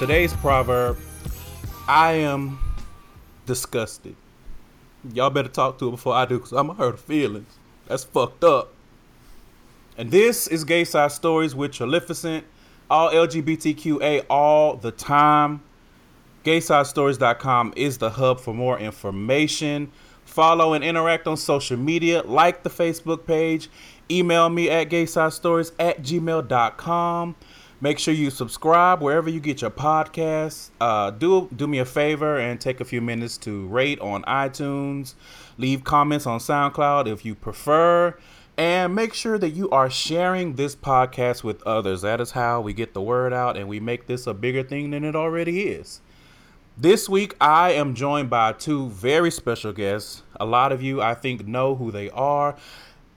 today's proverb I am disgusted. Y'all better talk to it before I do because I'm going to hurt feelings. That's fucked up. And this is Gay Side Stories with Trilificent, all LGBTQA all the time. GaySideStories.com is the hub for more information. Follow and interact on social media, like the Facebook page, email me at gaysidestories at gmail.com. Make sure you subscribe wherever you get your podcasts. Uh, do do me a favor and take a few minutes to rate on iTunes, leave comments on SoundCloud if you prefer, and make sure that you are sharing this podcast with others. That is how we get the word out and we make this a bigger thing than it already is. This week, I am joined by two very special guests. A lot of you, I think, know who they are,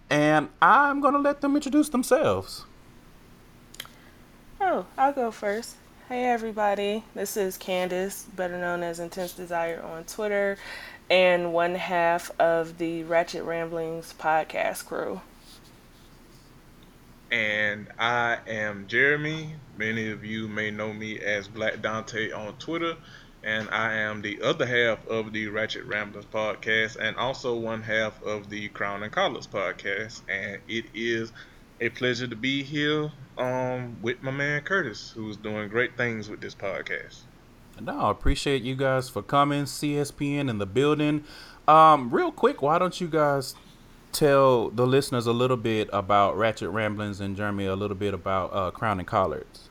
and I'm going to let them introduce themselves. Oh, I'll go first. Hey everybody, this is Candace, better known as Intense Desire on Twitter, and one half of the Ratchet Ramblings podcast crew. And I am Jeremy. Many of you may know me as Black Dante on Twitter, and I am the other half of the Ratchet Ramblings podcast, and also one half of the Crown and Collards podcast. And it is a pleasure to be here um, with my man Curtis, who's doing great things with this podcast. No, I appreciate you guys for coming. CSPN in the building. Um, real quick, why don't you guys tell the listeners a little bit about Ratchet Ramblings and Jeremy a little bit about uh, Crown and Collards?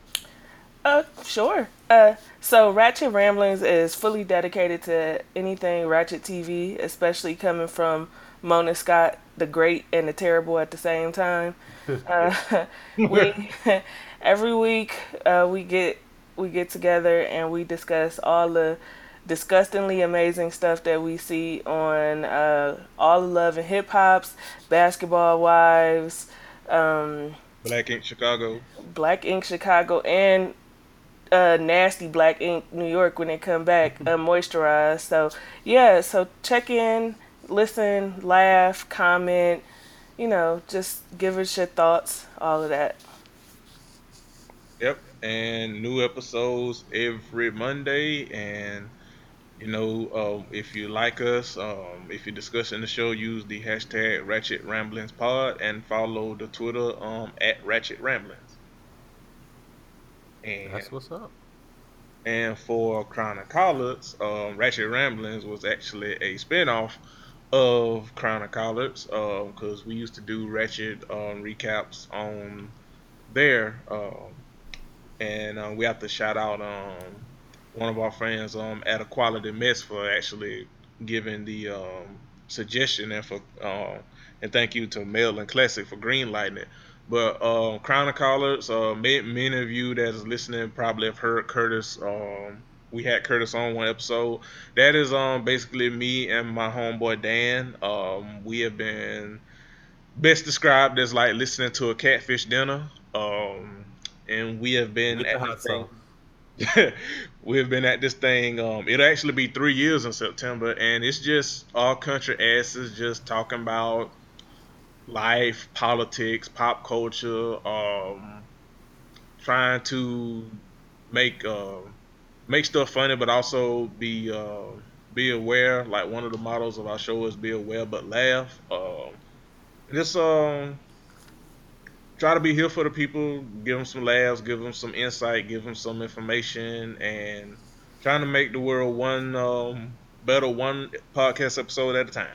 Uh, sure. Uh, so Ratchet Ramblings is fully dedicated to anything Ratchet TV, especially coming from Mona Scott, the great and the terrible at the same time. Uh, we every week uh, we get we get together and we discuss all the disgustingly amazing stuff that we see on uh, all the love and hip hops, basketball wives, um, Black Ink Chicago, Black Ink Chicago, and uh, nasty Black Ink New York when they come back uh, moisturized. So yeah, so check in, listen, laugh, comment you know, just give us your thoughts, all of that. Yep, and new episodes every Monday. And you know, um, if you like us, um, if you're discussing the show, use the hashtag Ratchet Ramblings Pod and follow the Twitter um, at Ratchet Ramblings. And that's what's up. And for Crown and Collards, um, Ratchet Ramblings was actually a spinoff of Crown of Collards because um, we used to do Ratchet um, recaps on there. Um, and uh, we have to shout out um, one of our friends um, at quality Mess for actually giving the um, suggestion and for and thank you to Mel and Classic for greenlighting it. But Crown of Collards, uh, many of you that is listening probably have heard Curtis um, we had Curtis on one episode. That is um basically me and my homeboy Dan. Um, we have been best described as like listening to a catfish dinner. Um, and we have been at this thing. we have been at this thing. Um, it'll actually be three years in September, and it's just all country asses just talking about life, politics, pop culture, um, trying to make uh, make stuff funny, but also be uh, be aware. Like one of the models of our show is be aware but laugh. Um, just um, try to be here for the people, give them some laughs, give them some insight, give them some information, and trying to make the world one um, better, one podcast episode at a time.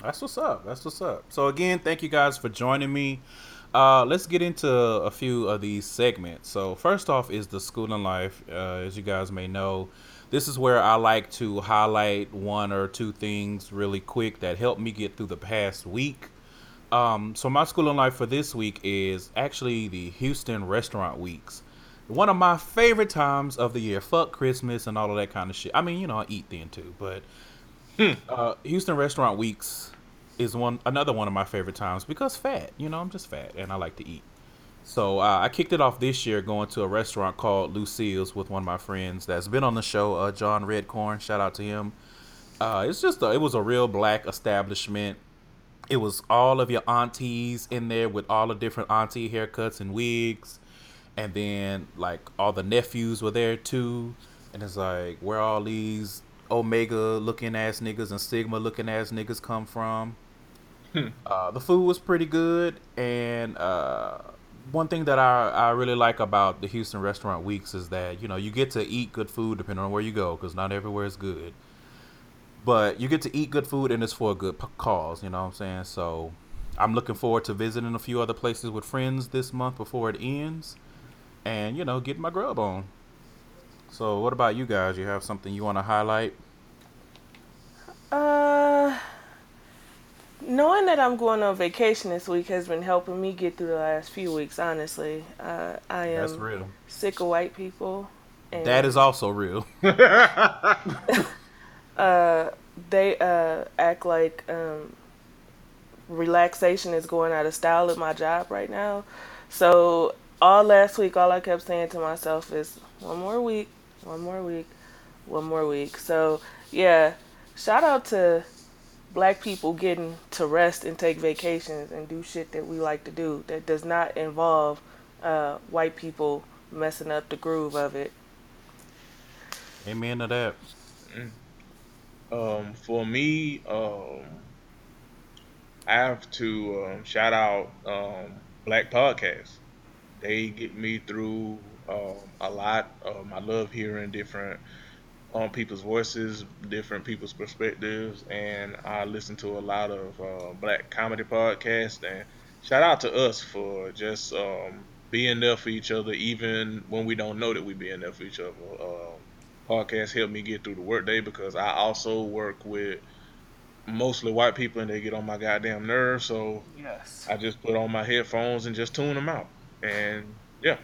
That's what's up. That's what's up. So again, thank you guys for joining me. Uh, let's get into a few of these segments. So, first off, is the school and life. Uh, as you guys may know, this is where I like to highlight one or two things really quick that helped me get through the past week. Um, so, my school and life for this week is actually the Houston Restaurant Weeks. One of my favorite times of the year. Fuck Christmas and all of that kind of shit. I mean, you know, I eat then too, but hmm. uh, Houston Restaurant Weeks is one another one of my favorite times because fat. You know, I'm just fat and I like to eat. So uh, I kicked it off this year going to a restaurant called Lucille's with one of my friends that's been on the show, uh, John Redcorn. Shout out to him. Uh, it's just a, it was a real black establishment. It was all of your aunties in there with all the different auntie haircuts and wigs, and then like all the nephews were there too, and it's like where all these Omega looking ass niggas and Sigma looking ass niggas come from. Hmm. Uh, the food was pretty good, and uh, one thing that I, I really like about the Houston Restaurant Weeks is that you know you get to eat good food depending on where you go because not everywhere is good. But you get to eat good food and it's for a good cause. You know what I'm saying? So I'm looking forward to visiting a few other places with friends this month before it ends, and you know getting my grub on. So what about you guys? You have something you want to highlight? Uh knowing that I'm going on vacation this week has been helping me get through the last few weeks. Honestly, uh, I am That's real. sick of white people. And, that is also real. uh, they uh, act like um, relaxation is going out of style at my job right now. So all last week, all I kept saying to myself is, "One more week, one more week, one more week." So yeah, shout out to black people getting to rest and take vacations and do shit that we like to do that does not involve uh, white people messing up the groove of it. Amen to that. Mm. Um, for me, um, I have to um, shout out um, Black Podcasts. They get me through um, a lot. Um, I love hearing different on people's voices, different people's perspectives, and I listen to a lot of uh, black comedy podcasts. And shout out to us for just um, being there for each other, even when we don't know that we being there for each other. Um, podcasts help me get through the workday because I also work with mostly white people and they get on my goddamn nerves. So yes. I just put on my headphones and just tune them out. And yeah,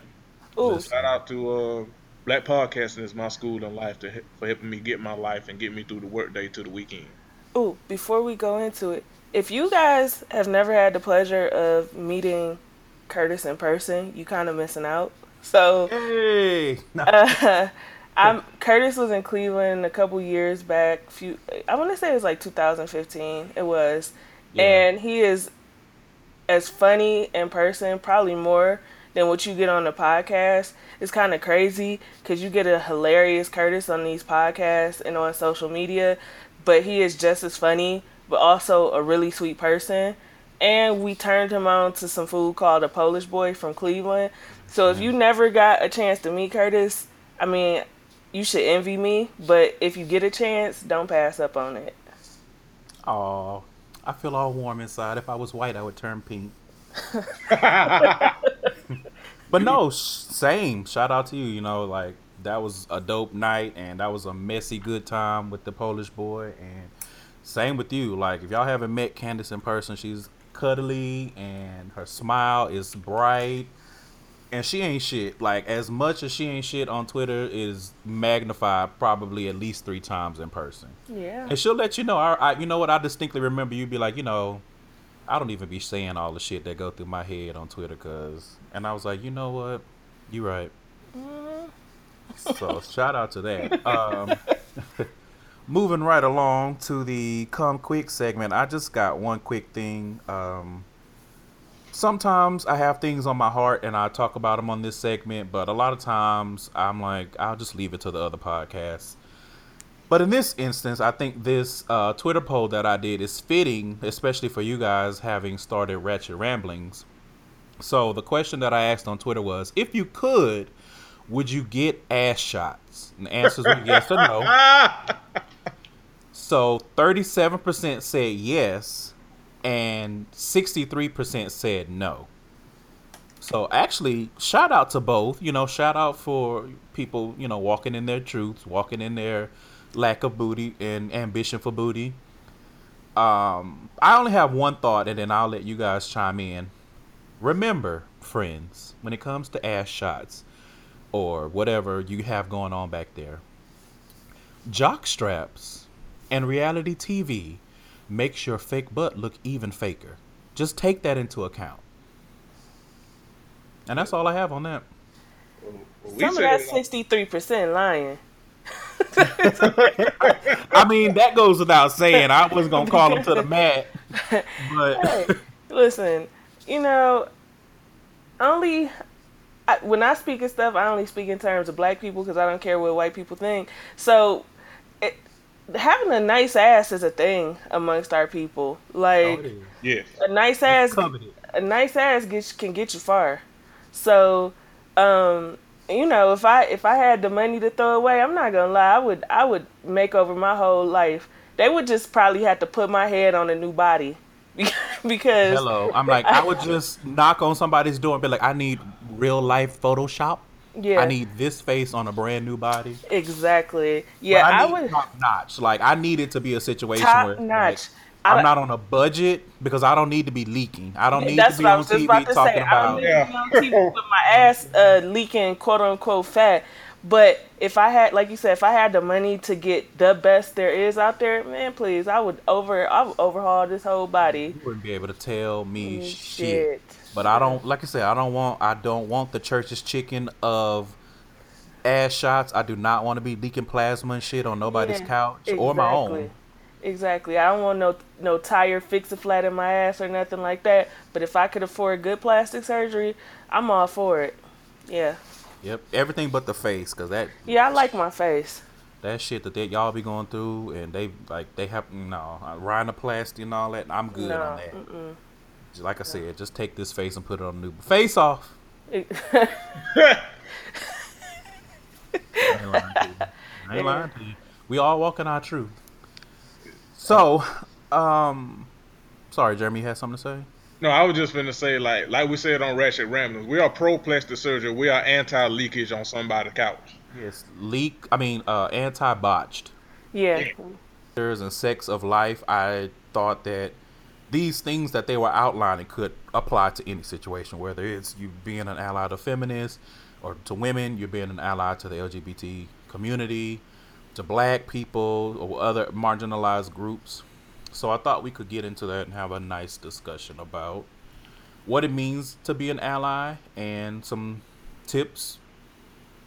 Ooh. shout out to. Uh, Black podcasting is my school in life to, for helping me get my life and get me through the workday to the weekend. Oh, before we go into it, if you guys have never had the pleasure of meeting Curtis in person, you kind of missing out. So, hey, uh, I'm Curtis was in Cleveland a couple years back. Few, I want to say it was like 2015. It was, yeah. and he is as funny in person, probably more than what you get on the podcast. It's kind of crazy because you get a hilarious Curtis on these podcasts and on social media, but he is just as funny, but also a really sweet person. And we turned him on to some food called a Polish boy from Cleveland. So if you never got a chance to meet Curtis, I mean, you should envy me. But if you get a chance, don't pass up on it. Oh, I feel all warm inside. If I was white, I would turn pink. but no, same. Shout out to you. You know, like that was a dope night, and that was a messy good time with the Polish boy. And same with you. Like if y'all haven't met Candace in person, she's cuddly and her smile is bright. And she ain't shit. Like as much as she ain't shit on Twitter is magnified probably at least three times in person. Yeah. And she'll let you know. I, I you know what? I distinctly remember you be like, you know, I don't even be saying all the shit that go through my head on Twitter, cause, and I was like, you know what, you right. Mm-hmm. so shout out to that. Um, moving right along to the come quick segment. I just got one quick thing. Um, sometimes I have things on my heart and I talk about them on this segment, but a lot of times I'm like, I'll just leave it to the other podcasts. But in this instance, I think this uh, Twitter poll that I did is fitting, especially for you guys having started Ratchet Ramblings. So the question that I asked on Twitter was, if you could, would you get ass shots? And the answers were yes or no. So 37% said yes, and 63% said no. So actually, shout out to both. You know, shout out for people, you know, walking in their truths, walking in their lack of booty and ambition for booty. Um, I only have one thought, and then I'll let you guys chime in. Remember, friends, when it comes to ass shots or whatever you have going on back there, jock straps and reality TV makes your fake butt look even faker. Just take that into account. And that's all I have on that. Well, Some of that sixty three percent lying. I mean, that goes without saying. I was gonna call him to the mat, but hey, listen, you know, only I, when I speak of stuff, I only speak in terms of black people because I don't care what white people think. So, it, having a nice ass is a thing amongst our people. Like, Oh, Yeah. a nice ass, a nice ass gets, can get you far. So, um, you know, if I if I had the money to throw away, I'm not gonna lie, I would I would make over my whole life. They would just probably have to put my head on a new body because Hello. I'm like, I would just knock on somebody's door and be like, I need real life Photoshop. yeah, I need this face on a brand new body. exactly. Yeah, I, need would top notch. Like I need it to be a situation top where notch. I'm I- am not on a budget because I don't need to be leaking. I don't need to be what on TV about talking say. I about. don't need to be on TV with my ass uh, leaking, quote unquote, fat. But if I had, like you said, if I had the money to get the best there is out there, man, please, I would over, I would overhaul this whole body. You wouldn't be able to tell me Mm, shit. shit. But I don't like I said, I don't want I don't want the church's chicken of ass shots. I do not want to be leaking plasma and shit on nobody's Yeah, couch or my own. Exactly. I don't want no no tire fix a flat in my ass or nothing like that. But if I could afford good plastic surgery, I'm all for it. Yeah. Yep, everything but the face, cause that Yeah, I like my face. that shit that they, y'all be going through, and they like they have no rhinoplasty and all that. I'm good no. on that. Mm-mm. Just Like I said, just take this face and put it on a new face off. I ain't lying to you. I ain't lying to you. We all walking our truth. So, um, sorry, Jeremy, you had something to say? No, I was just gonna say like like we said on Ratchet Ramblings, we are pro plastic surgery. We are anti leakage on somebody's couch. Yes. Leak. I mean, uh, anti-botched. yeah. and sex of life. I thought that these things that they were outlining could apply to any situation, whether it's you being an ally to feminists or to women, you're being an ally to the LGBT community, to black people or other marginalized groups. So I thought we could get into that and have a nice discussion about what it means to be an ally and some tips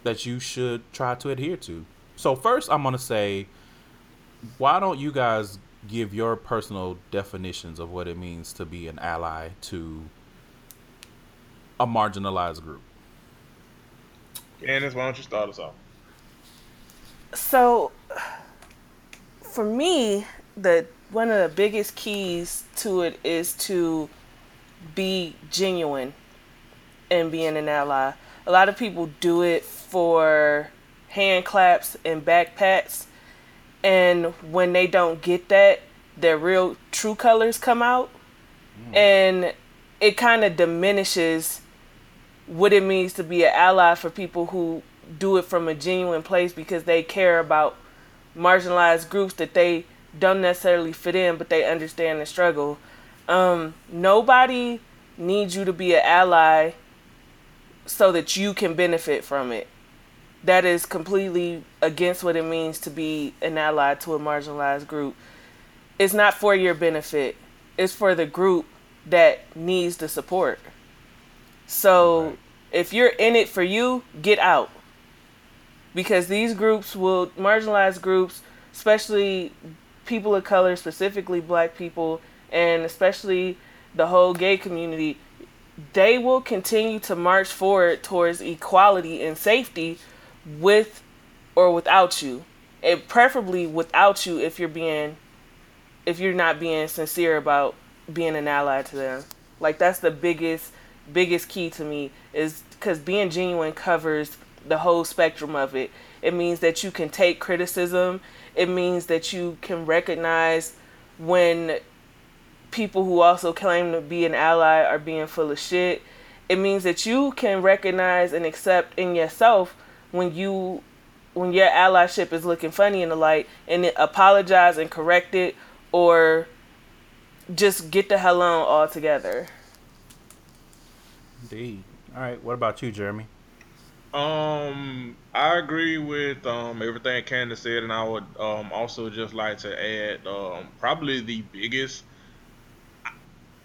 that you should try to adhere to. So first I'm going to say why don't you guys give your personal definitions of what it means to be an ally to a marginalized group? Candace, why don't you start us off? So, for me, the one of the biggest keys to it is to be genuine and being an ally. A lot of people do it for hand claps and back pats, and when they don't get that, their real true colors come out, hmm. and it kind of diminishes what it means to be an ally for people who do it from a genuine place because they care about marginalized groups that they don't necessarily fit in, but they understand the struggle. Um, nobody needs you to be an ally so that you can benefit from it. That is completely against what it means to be an ally to a marginalized group. It's not for your benefit. It's for the group that needs the support. So Right. if you're in it for you, get out. Because these groups will marginalized groups, especially people of color, specifically black people, and especially the whole gay community, they will continue to march forward towards equality and safety with or without you. And preferably without you if you're being if you're not being sincere about being an ally to them. Like that's the biggest biggest key to me is cuz being genuine covers the whole spectrum of it. It means that you can take criticism. It means that you can recognize when people who also claim to be an ally are being full of shit. It means that you can recognize and accept in yourself when you when your allyship is looking funny in the light and apologize and correct it or just get the hell on altogether. Indeed. All right. What about you, Jeremy? Um, I agree with um everything Candace said, and I would um also just like to add um probably the biggest. I,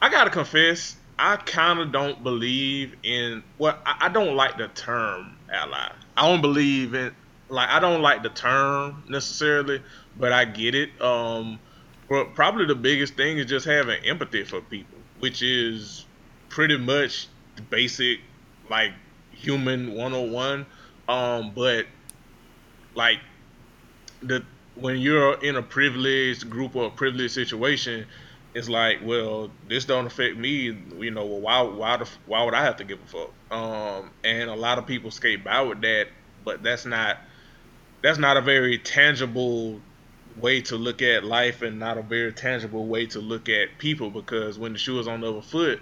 I gotta confess, I kind of don't believe in well, I, I don't like the term ally. I don't believe in like I don't like the term necessarily, but I get it. Um, but probably the biggest thing is just having empathy for people, which is pretty much the basic like human 101 um but like the when you're in a privileged group or a privileged situation it's like well this don't affect me you know well why why the, why would i have to give a fuck? Um and a lot of people skate by with that but that's not that's not a very tangible way to look at life and not a very tangible way to look at people because when the shoe is on the other foot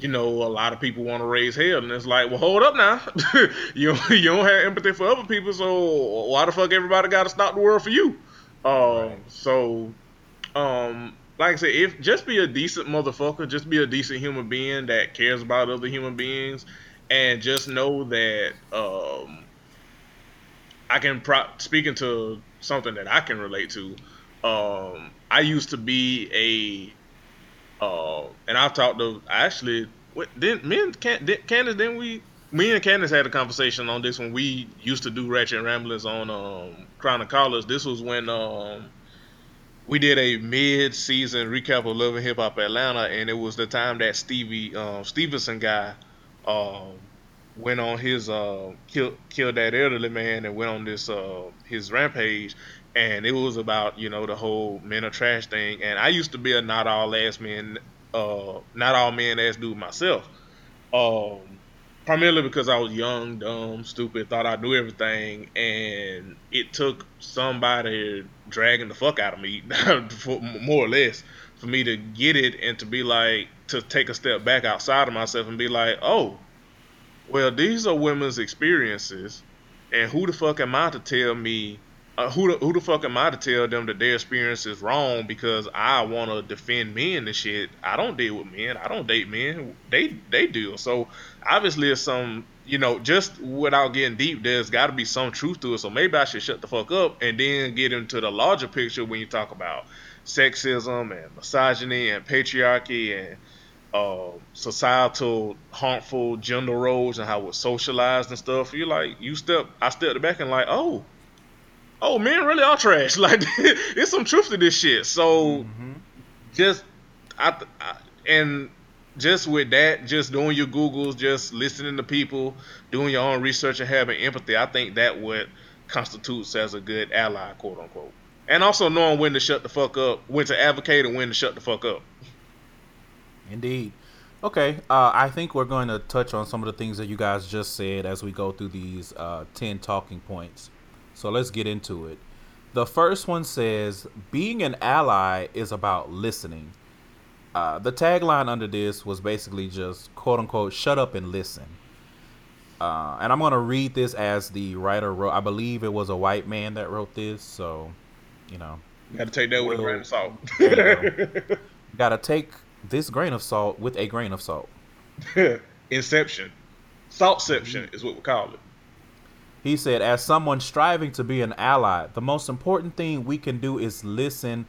you know, a lot of people want to raise hell, and it's like, well, hold up now, you you don't have empathy for other people, so why the fuck everybody got to stop the world for you? Um, right. so, um, like I said, if just be a decent motherfucker, just be a decent human being that cares about other human beings, and just know that um, I can pro- speaking to something that I can relate to. Um, I used to be uh, and I've talked to actually, what, didn't me and Can, Candace, didn't we? Me and Candace had a conversation on this when we used to do Ratchet Ramblings on um, Crown of Collards. This was when um, we did a mid-season recap of Love and Hip Hop Atlanta, and it was the time that Stevie um, Stevenson guy um, went on his uh, killed killed that elderly man and went on this uh, his rampage and it was about you know the whole men are trash thing. And I used to be a not all ass men, uh, not all men ass dude myself. Um, primarily because I was young, dumb, stupid, thought I knew everything, and it took somebody dragging the fuck out of me, more or less, for me to get it and to be like to take a step back outside of myself and be like, oh, well, these are women's experiences, and who the fuck am I to tell me uh, who the, who the fuck am I to tell them that their experience is wrong because I want to defend men and shit? I don't deal with men. I don't date men. They they do. So obviously, it's some you know just without getting deep, there's got to be some truth to it. So maybe I should shut the fuck up and then get into the larger picture when you talk about sexism and misogyny and patriarchy and uh, societal harmful gender roles and how we're socialized and stuff. You like you step I stepped back and like oh oh, men really are trash. Like, there's some truth to this shit. So, mm-hmm. just I, I and just with that, just doing your Googles, just listening to people, doing your own research and having empathy, I think that what constitutes as a good ally, quote unquote. And also knowing when to shut the fuck up, when to advocate and when to shut the fuck up. Indeed. Okay, uh, I think we're going to touch on some of the things that you guys just said as we go through these uh, 10 talking points. So let's get into it. The first one says being an ally is about listening. Uh, the tagline under this was basically just quote unquote shut up and listen. Uh, and I'm gonna read this as the writer wrote. I believe it was a white man that wrote this, so you know. You gotta take that with a grain of salt. you know, gotta take this grain of salt with a grain of salt. Inception, saltception is what we call it. He said, as someone striving to be an ally, the most important thing we can do is listen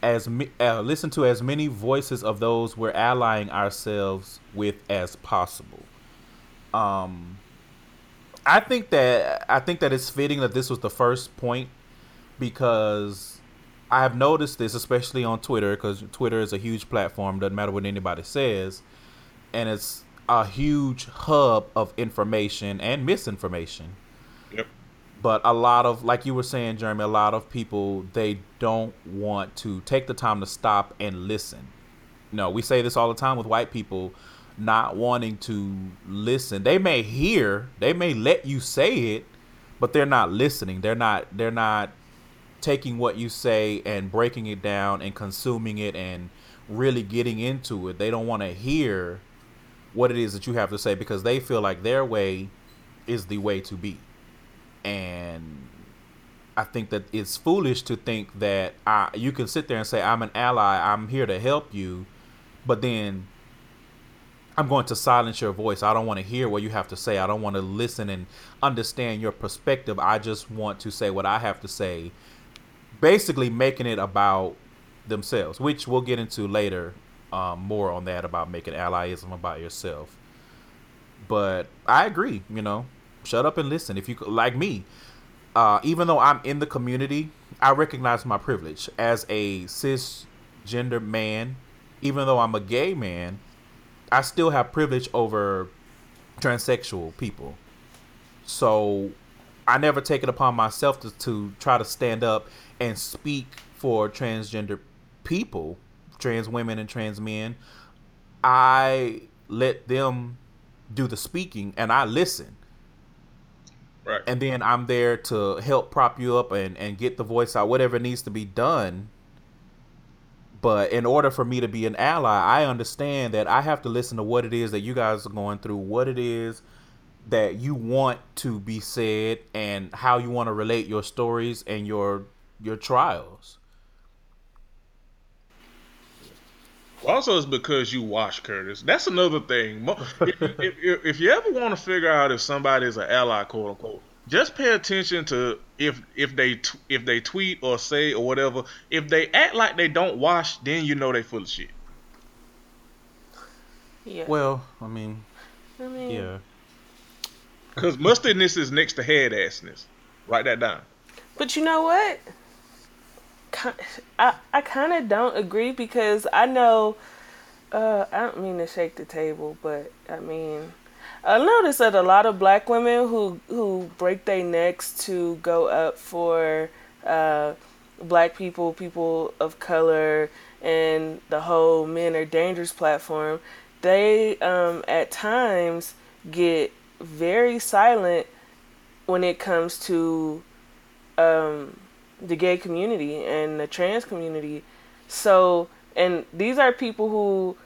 as uh, listen to as many voices of those we're allying ourselves with as possible. Um, I think that I think that it's fitting that this was the first point because I have noticed this, especially on Twitter, because Twitter is a huge platform. Doesn't matter what anybody says, and it's a huge hub of information and misinformation. Yep. But a lot of, like you were saying, Jeremy, a lot of people they don't want to take the time to stop and listen. No, we say this all the time with white people not wanting to listen. They may hear, they may let you say it, but they're not listening. They're not they're not taking what you say and breaking it down and consuming it and really getting into it. They don't want to hear what it is that you have to say because they feel like their way is the way to be. And I think that it's foolish to think that I, you can sit there and say, I'm an ally, I'm here to help you, but then I'm going to silence your voice. I don't want to hear what you have to say. I don't want to listen and understand your perspective. I just want to say what I have to say, basically making it about themselves, which we'll get into later um, more on that about making allyism about yourself. But I agree, you know, shut up and listen. If you like me, uh, even though I'm in the community, I recognize my privilege as a cisgender man. Even though I'm a gay man, I still have privilege over transsexual people. So I never take it upon myself to, to try to stand up and speak for transgender people, trans women and trans men. I let them do the speaking and I listen. Right. And then I'm there to help prop you up and, and get the voice out, whatever needs to be done. But in order for me to be an ally, I understand that I have to listen to what it is that you guys are going through, what it is that you want to be said, and how you want to relate your stories and your your trials. Also, it's because you watch Curtis. That's another thing. If, if, if you ever want to figure out if somebody is an ally, quote unquote, just pay attention to if if they if they tweet or say or whatever. If they act like they don't wash, then you know they full of shit. Yeah. Well, I mean, I mean, yeah. Because mustardness is next to head assness. Write that down. But you know what? I I kind of don't agree because I know. Uh, I don't mean to shake the table, but I mean, I noticed that a lot of black women who who break their necks to go up for uh, black people, people of color, and the whole "men are dangerous" platform, they um, at times get very silent when it comes to um, the gay community and the trans community. So, and these are people who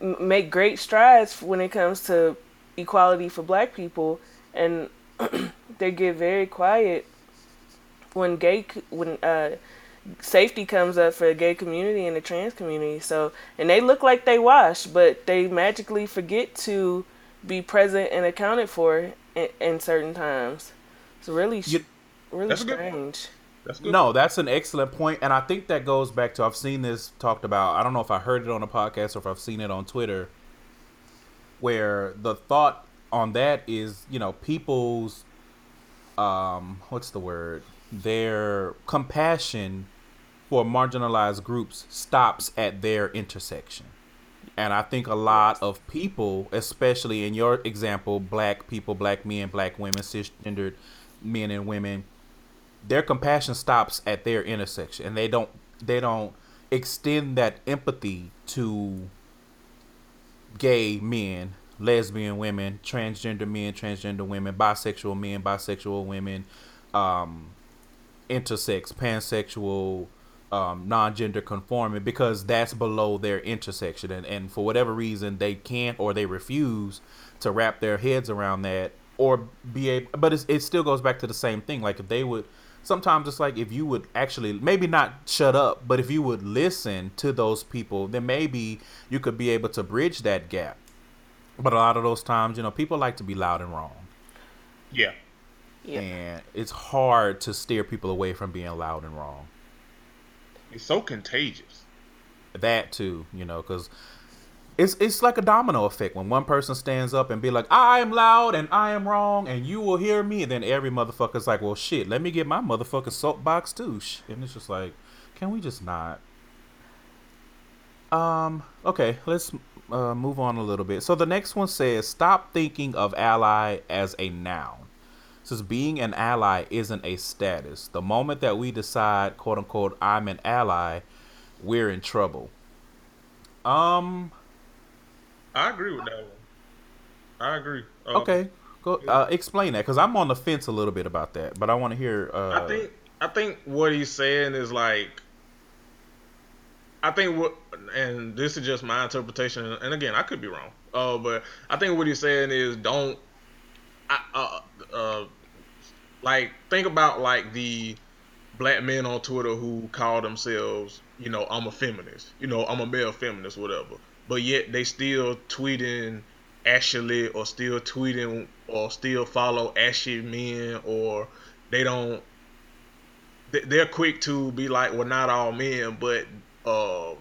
m- make great strides when it comes to equality for black people and they get very quiet when gay when uh, safety comes up for the gay community and the trans community. So and they look like they wash but they magically forget to be present and accounted for in, in certain times. It's really you, really strange that's. No, that's an excellent point, and I think that goes back to I've seen this talked about. I don't know if I heard it on a podcast or if I've seen it on Twitter, where the thought on that is, you know, people's, um, what's the word? Their compassion for marginalized groups stops at their intersection. And I think a lot of people, especially in your example, black people, black men, black women, cisgendered men and women, their compassion stops at their intersection and they don't they don't extend that empathy to gay men lesbian women transgender men transgender women bisexual men bisexual women um intersex pansexual um, non-gender conforming because that's below their intersection. And, and for whatever reason they can't or they refuse to wrap their heads around that or be able but it still goes back to the same thing. Like if they would sometimes it's like if you would actually maybe not shut up, but if you would listen to those people, then maybe you could be able to bridge that gap. But a lot of those times, you know, people like to be loud and wrong. Yeah. Yeah. And it's hard to steer people away from being loud and wrong. It's so contagious. That too, you know, because it's it's like a domino effect when one person stands up and be like, I am loud and I am wrong and you will hear me, and then every motherfucker's like, well, shit, let me get my motherfucking soapbox too, and it's just like, can we just not? Um. Okay, let's uh, move on a little bit. So the next one says, stop thinking of ally as a noun. Since being an ally isn't a status. The moment that we decide, quote unquote, I'm an ally, we're in trouble. Um, I agree with that one. I agree. Um, okay, go uh, explain that because I'm on the fence a little bit about that, but I want to hear. Uh, I think I think what he's saying is like. I think what, and this is just my interpretation, and again, I could be wrong. Uh, but I think what he's saying is don't, uh, uh, like think about like the black men on Twitter who call themselves, you know, I'm a feminist, you know, I'm a male feminist, whatever but yet they still tweeting Ashley or still tweeting or still follow ashy men or they don't they're quick to be like well not all men but uh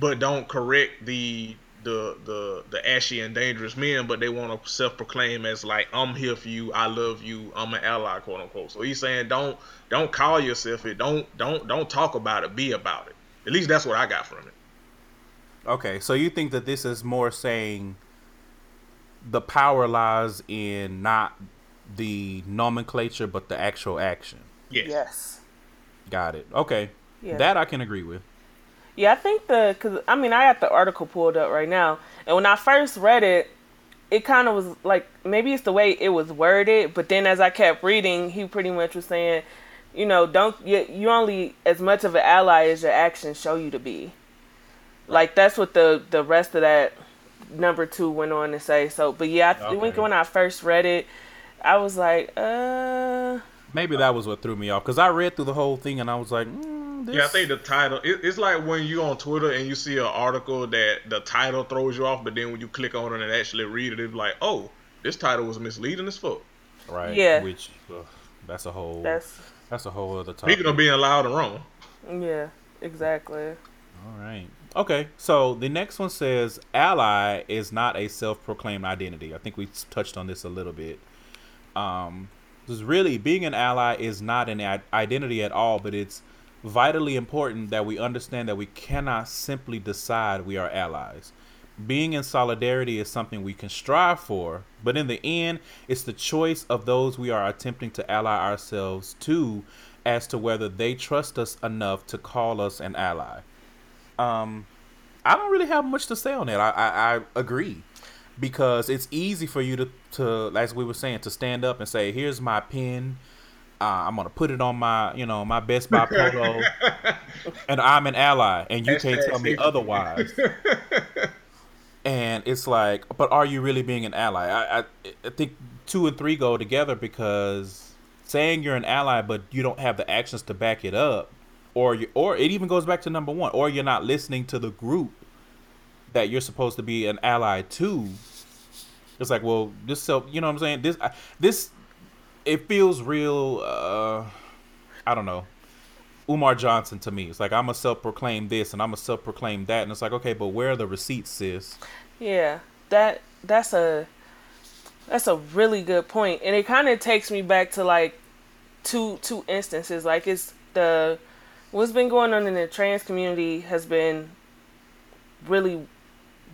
but don't correct the the the the ashy and dangerous men but they want to self-proclaim as like i'm here for you i love you i'm an ally quote unquote. So he's saying don't don't call yourself it. Don't don't don't talk about it. Be about it. At least that's what i got from it Okay, so you think that this is more saying the power lies in not the nomenclature but the actual action. Yes. Yes. Got it. Okay. Yeah. That I can agree with. Yeah, I think the because I mean I got the article pulled up right now, and when I first read it, it kind of was like maybe it's the way it was worded, but then as I kept reading, he pretty much was saying, you know, don't you you only as much of an ally as your actions show you to be. Like that's what the the rest of that number two went on to say. So, but yeah, I, Okay. when I first read it, I was like, uh, Maybe that was what threw me off because I read through the whole thing and I was like, mm, this... Yeah, I think the title. It, it's like when you on Twitter and you see an article that the title throws you off, but then when you click on it and actually read it, it's like, oh, this title was misleading as fuck. right. Yeah. Which ugh, that's a whole that's that's a whole other topic. Speaking of being loud and wrong, yeah, exactly. All right. Okay. So the next one says ally is not a self-proclaimed identity. I think we touched on this a little bit. Um, because really being an ally is not an i- identity at all, but it's vitally important that we understand that we cannot simply decide we are allies. Being in solidarity is something we can strive for, but in the end, it's the choice of those we are attempting to ally ourselves to as to whether they trust us enough to call us an ally. Um, I don't really have much to say on that. I, I, I agree because it's easy for you to, to, as we were saying, to stand up and say, "Here's my pen. Uh, I'm gonna put it on my, you know, my Best Buy polo, and I'm an ally, and you can't tell me otherwise." and it's like, but are you really being an ally? I, I, I think two and three go together because saying you're an ally, but you don't have the actions to back it up, or you, or it even goes back to number one, or you're not listening to the group that you're supposed to be an ally to. It's like, well, this self, you know what I'm saying? This, I- this, it feels real. uh I don't know. Umar Johnson to me. It's like I'm a self-proclaimed this and I'm a self-proclaimed that, and it's like, okay, but where are the receipts, sis? Yeah, that that's a that's a really good point, and it kind of takes me back to like two two instances. Like it's the what's been going on in the trans community has been really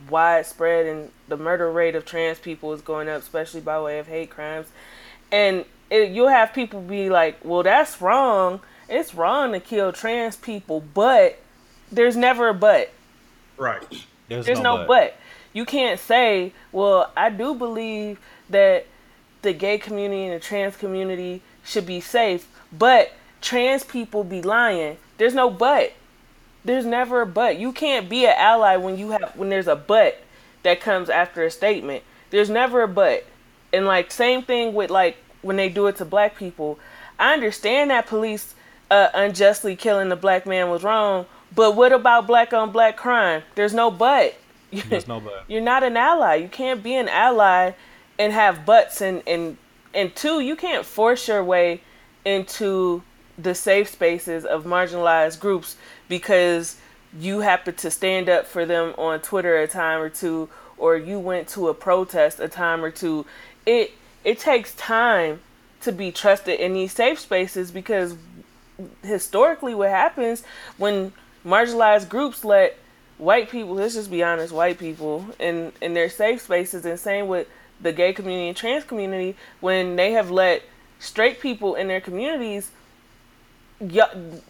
widespread, and the murder rate of trans people is going up, especially by way of hate crimes. And it, you'll have people be like, "Well, that's wrong. It's wrong to kill trans people," but there's never a but. right? There's, There's no, but. You can't say, well, I do believe that the gay community and the trans community should be safe, but trans people be lying. There's no but. There's never a but. You can't be an ally when you have when there's a but that comes after a statement. There's never a but. And like same thing with like when they do it to black people. I understand that police uh, unjustly killing the black man was wrong, but what about black on black crime? There's no but. There's no but. You're not an ally. You can't be an ally and have buts and and and two, you can't force your way into the safe spaces of marginalized groups because you happen to stand up for them on Twitter a time or two or you went to a protest a time or two. It it takes time to be trusted in these safe spaces because historically what happens when marginalized groups let white people let's just be honest white people in in their safe spaces and same with the gay community and trans community when they have let straight people in their communities yeah,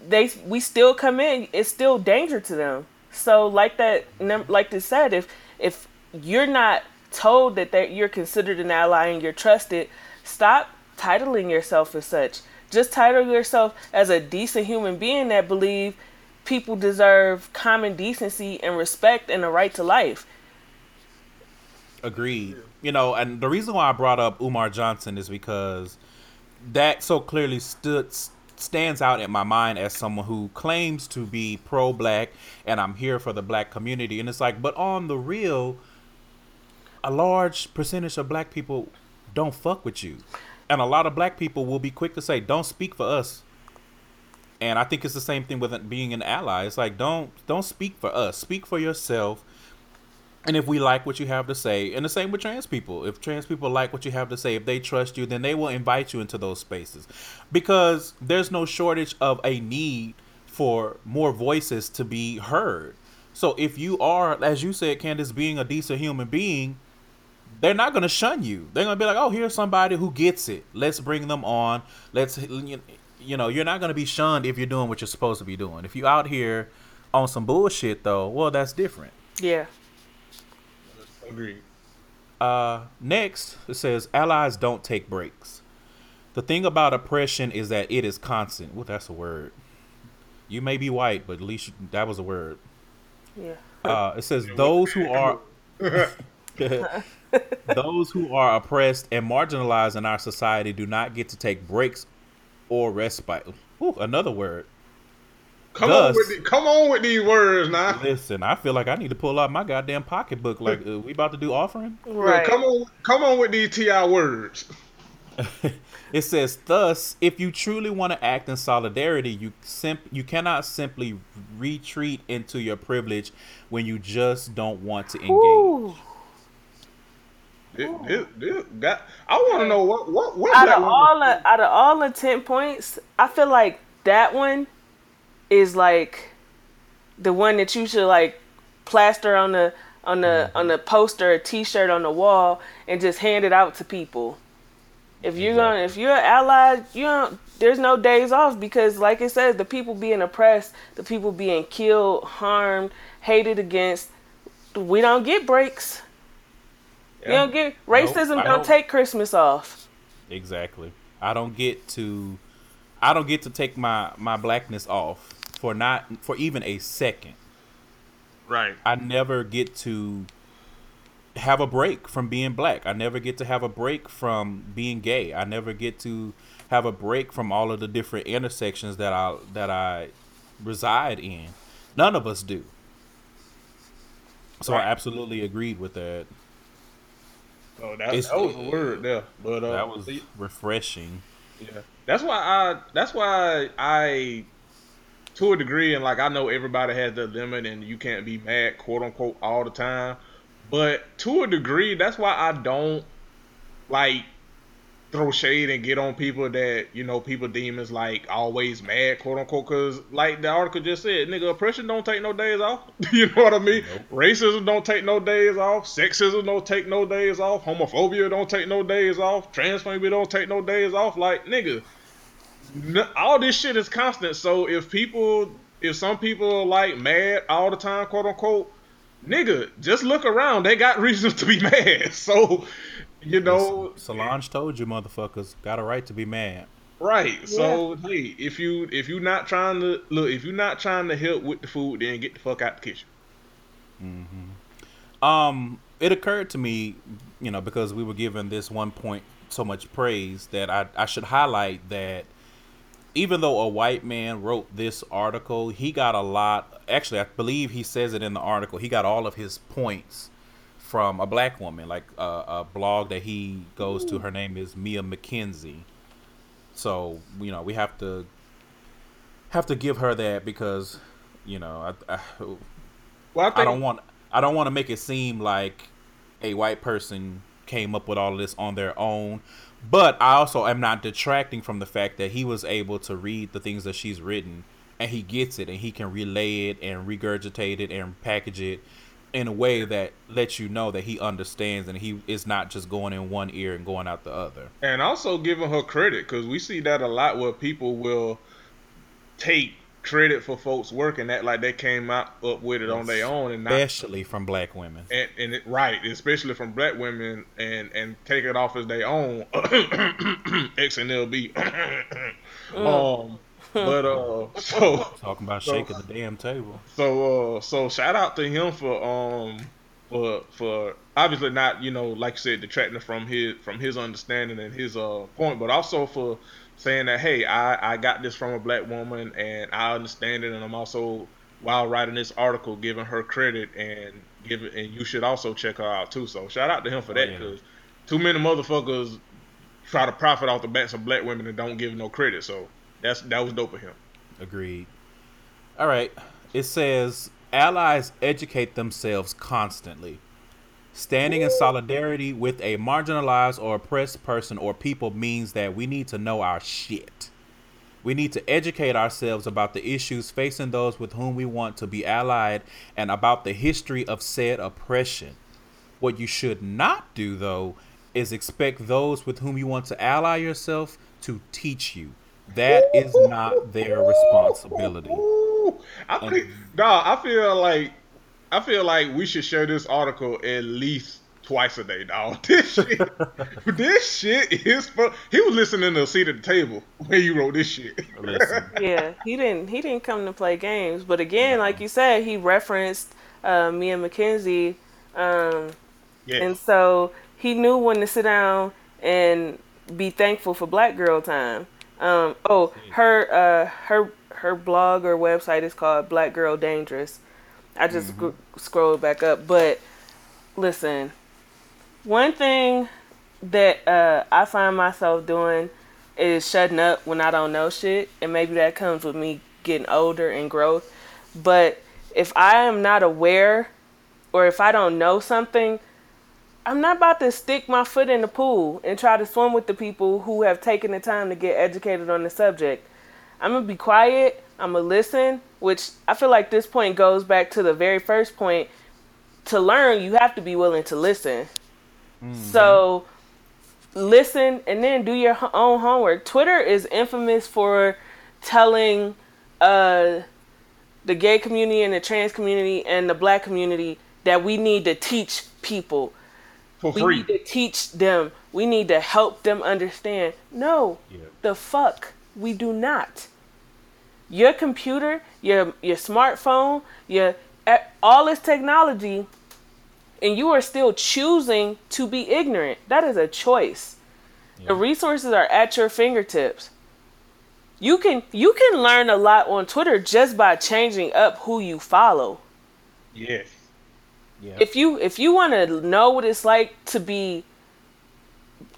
they we still come in it's still danger to them. So like that like they said if if you're not told that that you're considered an ally and you're trusted stop titling yourself as such. Just title yourself as a decent human being that believe people deserve common decency and respect and the right to life. Agreed. You know, and the reason why I brought up Umar Johnson is because that so clearly stood stands out in my mind as someone who claims to be pro-black and I'm here for the black community and it's like but on the real a large percentage of black people don't fuck with you. And a lot of black people will be quick to say don't speak for us. And I think it's the same thing with being an ally. It's like don't don't speak for us. Speak for yourself. And if we like what you have to say, and the same with trans people, if trans people like what you have to say, if they trust you, then they will invite you into those spaces. Because there's no shortage of a need for more voices to be heard. So if you are, as you said, Candace, being a decent human being, they're not going to shun you. They're going to be like, "Oh, here's somebody who gets it. Let's bring them on. Let's you know, you're not going to be shunned if you're doing what you're supposed to be doing. If you're out here on some bullshit though, well, that's different. Yeah. Agreed. Uh, next, it says allies don't take breaks. The thing about oppression is that it is constant. Well, that's a word. You may be white, but at least you, that was a word. Yeah. Uh, it says those who are those who are oppressed and marginalized in our society do not get to take breaks or respite. Ooh, another word. Come Thus, on with the, come on with these words now. Listen, I feel like I need to pull out my goddamn pocketbook. Like uh, we about to do offering. Right. come on, come on with these ti words. it says, thus, if you truly want to act in solidarity, you simp- you cannot simply retreat into your privilege when you just don't want to engage. Ooh. Got, I want to know what what what out of all the, out of all the ten points, I feel like that one is like the one that you should like plaster on the on the mm-hmm. on the poster, a T-shirt on the wall, and just hand it out to people. If you're exactly. gonna, if you're an ally, you don't. There's no days off because, like it says, the people being oppressed, the people being killed, harmed, hated against, we don't get breaks. Yeah. You don't get racism. Nope, don't, don't take Christmas off. Exactly. I don't get to. I don't get to take my my blackness off for not for even a second. Right. I never get to have a break from being black. I never get to have a break from being gay. I never get to have a break from all of the different intersections that I that I reside in. None of us do. So right. I absolutely agreed with that. Oh, that, that was a word there, but uh, that was refreshing. Yeah, that's why I. That's why I, to a degree, and like I know everybody has their limit, and you can't be mad, quote unquote, all the time. But to a degree, that's why I don't like throw shade and get on people that you know people deem as like always mad, quote unquote. Because like the article just said, nigga, oppression don't take no days off. you know what I mean? Nope. Racism don't take no days off. Sexism don't take no days off. Homophobia don't take no days off. Transphobia don't take no days off. Like nigga, all this shit is constant. So if people, if some people are like mad all the time, quote unquote. Nigga, just look around. They got reasons to be mad. So you know, Solange told you, motherfuckers, got a right to be mad. Right. Yeah. So hey, if you if you're not trying to look, if you're not trying to help with the food, then get the fuck out the kitchen. Mm-hmm. Um, it occurred to me, you know, because we were given this one point so much praise that I I should highlight that even though a white man wrote this article, he got a lot. Actually, I believe he says it in the article. He got all of his points from a black woman, like a, a blog that he goes to. Her name is Mia McKenzie. So you know we have to have to give her that because you know I, I, well, I, think... I don't want I don't want to make it seem like a white person came up with all of this on their own. But I also am not detracting from the fact that he was able to read the things that she's written and he gets it and he can relay it and regurgitate it and package it in a way that lets you know that he understands and he is not just going in one ear and going out the other. And also giving her credit because we see that a lot where people will take credit for folks working that like they came out up with it on their own and not, especially from black women. And, and it, right especially from black women and and take it off as their own. X and lb um but uh, so talking about so, shaking the damn table. So uh, so shout out to him for um for for obviously not you know like you said detracting from his from his understanding and his uh point, but also for saying that hey I I got this from a black woman and I understand it and I'm also while writing this article giving her credit and giving and you should also check her out too. So shout out to him for oh, that because oh, yeah. too many motherfuckers try to profit off the backs of black women and don't give no credit. So that's that was dope of him. Agreed. All right. It says allies educate themselves constantly. Standing in solidarity with a marginalized or oppressed person or people means that we need to know our shit. We need to educate ourselves about the issues facing those with whom we want to be allied and about the history of said oppression. What you should not do, though, is expect those with whom you want to ally yourself to teach you. That is not their responsibility. I think, dog, I feel like, I feel like we should share this article at least twice a day, dog. This shit, this shit is for. He was listening to a seat at the table when you wrote this shit. yeah, he didn't. He didn't come to play games. But again, like you said, he referenced uh, and McKenzie, um, yeah. and so he knew when to sit down and be thankful for Black Girl Time. Um, oh, her uh, her her blog or website is called Black Girl Dangerous. I just mm-hmm. sc- scrolled back up, but listen, one thing that uh, I find myself doing is shutting up when I don't know shit, and maybe that comes with me getting older and growth. But if I am not aware, or if I don't know something, I'm not about to stick my foot in the pool and try to swim with the people who have taken the time to get educated on the subject. I'm gonna be quiet. I'm gonna listen, which I feel like this point goes back to the very first point. To learn, you have to be willing to listen. Mm-hmm. So listen and then do your own homework. Twitter is infamous for telling uh, the gay community and the trans community and the black community that we need to teach people. For we free. need to teach them. We need to help them understand. No, yeah. the fuck we do not. Your computer, your your smartphone, your all this technology and you are still choosing to be ignorant. That is a choice. Yeah. The resources are at your fingertips. You can you can learn a lot on Twitter just by changing up who you follow. Yes. Yeah. If you if you want to know what it's like to be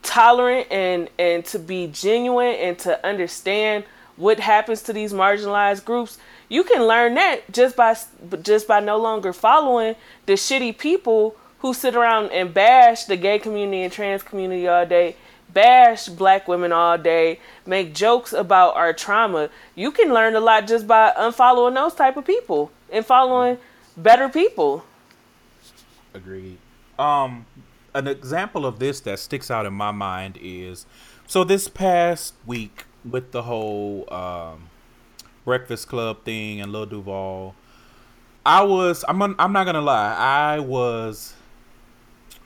tolerant and and to be genuine and to understand what happens to these marginalized groups, you can learn that just by just by no longer following the shitty people who sit around and bash the gay community and trans community all day, bash black women all day, make jokes about our trauma. You can learn a lot just by unfollowing those type of people and following better people. Agreed. Um an example of this that sticks out in my mind is so this past week with the whole um Breakfast Club thing and Lil Duval. I was I'm I'm not gonna lie. I was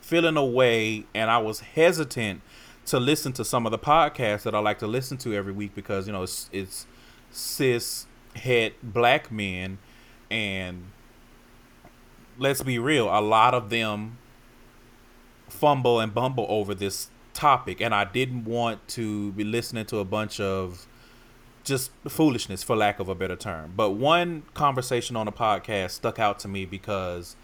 feeling away and I was hesitant to listen to some of the podcasts that I like to listen to every week because you know it's, it's cis het black men and let's be real a lot of them fumble and bumble over this topic and I didn't want to be listening to a bunch of just foolishness for lack of a better term. But one conversation on a podcast stuck out to me because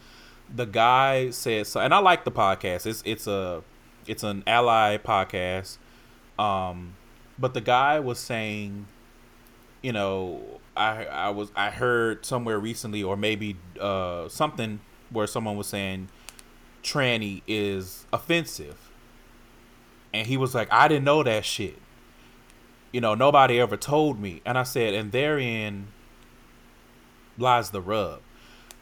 the guy said so and I like the podcast. It's it's a it's an ally podcast. Um but the guy was saying you know, I I was I heard somewhere recently or maybe uh something where someone was saying tranny is offensive. And he was like, I didn't know that shit you know, nobody ever told me. And I said, and therein lies the rub.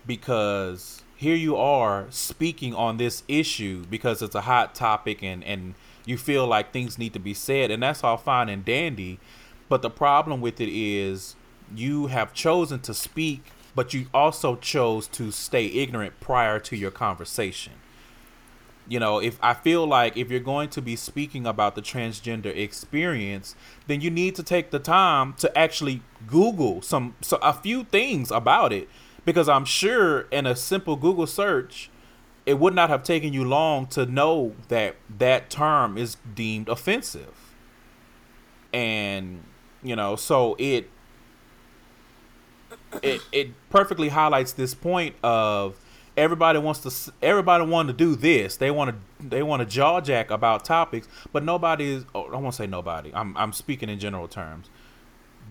Because here you are speaking on this issue because it's a hot topic and, and you feel like things need to be said. And that's all fine and dandy. But the problem with it is you have chosen to speak, but you also chose to stay ignorant prior to your conversation you know if i feel like if you're going to be speaking about the transgender experience then you need to take the time to actually google some so a few things about it. Because i'm sure in a simple google search it would not have taken you long to know that that term is deemed offensive. And you know so it it it perfectly highlights this point of everybody wants to everybody want to do this. They want to they want to jaw jack about topics but nobody is oh, i won't say nobody. I'm, I'm speaking in general terms.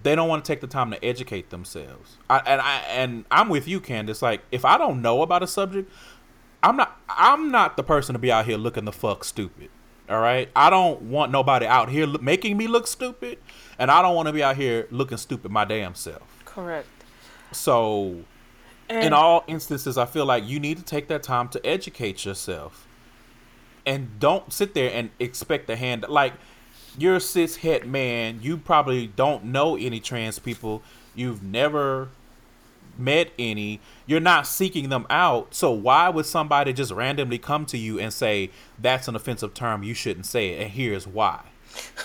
They don't want to take the time to educate themselves. I, and i and i'm with you candace. Like if i don't know about a subject i'm not i'm not the person to be out here looking the fuck stupid all right? I don't want nobody out here making me look stupid and i don't want to be out here looking stupid my damn self. Correct. So and in all instances, I feel like you need to take that time to educate yourself. and don't sit there and expect the hand like you're a cis het man. You probably don't know any trans people. You've never met any. You're not seeking them out. So why would somebody just randomly come to you and say that's an offensive term? You shouldn't say it, and here's why.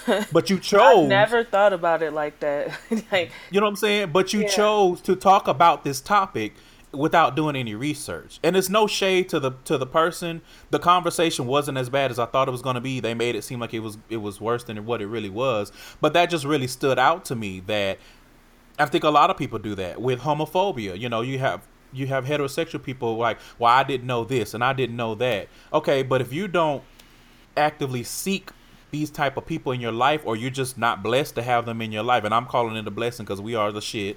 but you chose. I never thought about it like that. like, you know what I'm saying? But you yeah. chose to talk about this topic without doing any research. And it's no shade to the to the person. The conversation wasn't as bad as I thought it was going to be. They made it seem like it was it was worse than what it really was. But that just really stood out to me that I think a lot of people do that with homophobia. You know, you have you have heterosexual people like, "Well, I didn't know this and I didn't know that." Okay, but if you don't actively seek these type of people in your life or you're just not blessed to have them in your life and I'm calling it a blessing cuz we are the shit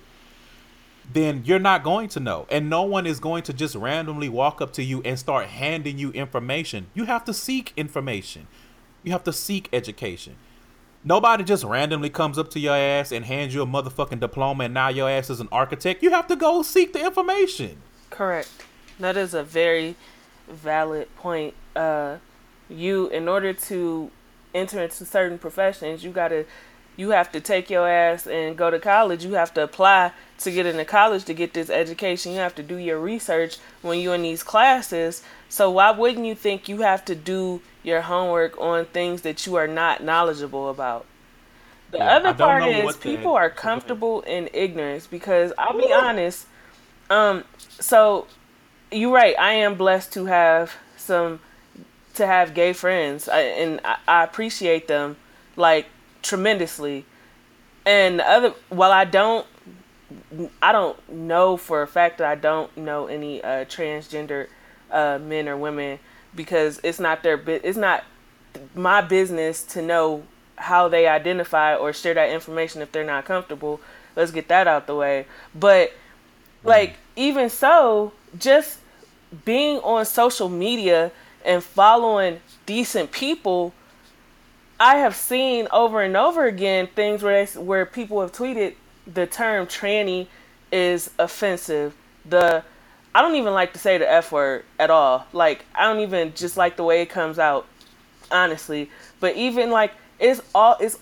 then you're not going to know. And no one is going to just randomly walk up to you and start handing you information. You have to seek information. You have to seek education. Nobody just randomly comes up to your ass and hands you a motherfucking diploma and now your ass is an architect. You have to go seek the information. Correct. That is a very valid point. Uh, you, in order to enter into certain professions, you got to you have to take your ass and go to college. You have to apply to get into college to get this education. You have to do your research when you're in these classes. So why wouldn't you think you have to do your homework on things that you are not knowledgeable about? The yeah, other part is people are comfortable in ignorance because I'll be honest. Um, so you're right. I am blessed to have some to have gay friends, I, and I, I appreciate them like tremendously. And the other, while I don't, I don't know for a fact that I don't know any uh, transgender uh, men or women because it's not their it's not my business to know how they identify or share that information if they're not comfortable. Let's get that out the way. But like even so, just being on social media and following decent people I have seen over and over again things where they, where people have tweeted the term tranny is offensive. The I don't even like to say the F word at all. Like I don't even just like the way it comes out, honestly. But even like it's all it's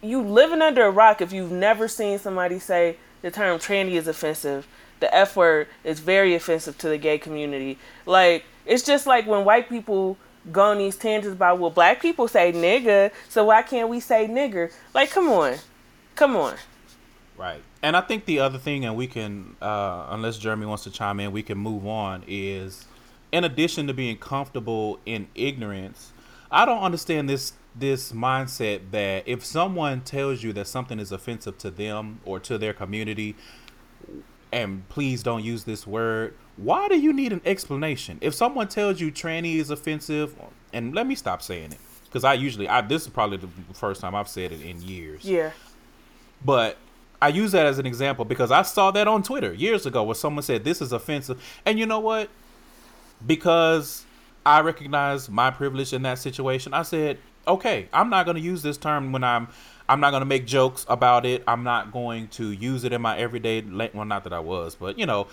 you living under a rock if you've never seen somebody say the term tranny is offensive. The F word is very offensive to the gay community. Like it's just like when white people go on these tangents about well black people say nigga. So why can't we say nigger? Like come on. Come on. Right. And i think the other thing and we can uh, unless jeremy wants to chime in we can move on is in addition to being comfortable in ignorance i don't understand this this mindset that if someone tells you that something is offensive to them or to their community and please don't use this word why do you need an explanation? If someone tells you tranny is offensive, and let me stop saying it because I usually I this is probably the first time I've said it in years. Yeah. But I use that as an example because I saw that on Twitter years ago where someone said this is offensive, and you know what? Because I recognize my privilege in that situation, I said, okay, I'm not going to use this term when I'm I'm not going to make jokes about it. I'm not going to use it in my everyday. Well, not that I was, but you know,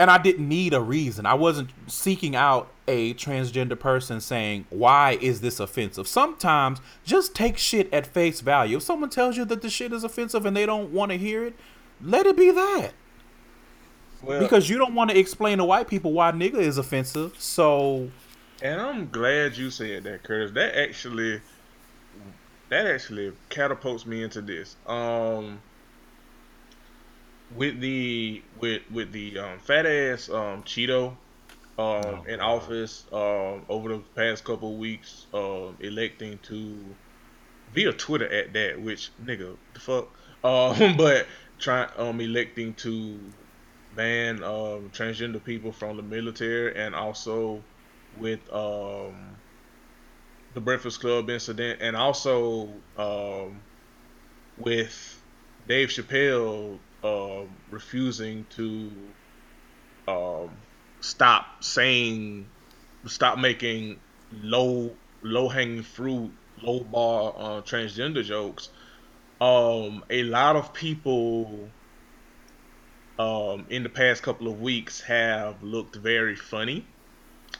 and I didn't need a reason. I wasn't seeking out a transgender person saying, Why is this offensive? Sometimes just take shit at face value. If someone tells you that the shit is offensive and they don't want to hear it, let it be that. Well, because you don't want to explain to white people why nigga is offensive. So And I'm glad you said that, Curtis. That actually that actually catapults me into this. Um with the with with the um, fat ass um, Cheeto um, oh, in office um, over the past couple weeks, um, electing to via Twitter at that, which nigga the fuck, um, but trying um electing to ban um transgender people from the military and also with um the Breakfast Club incident and also um with Dave Chappelle uh, refusing to um, stop saying, stop making low low hanging fruit, low bar uh, transgender jokes. Um, a lot of people um, in the past couple of weeks have looked very funny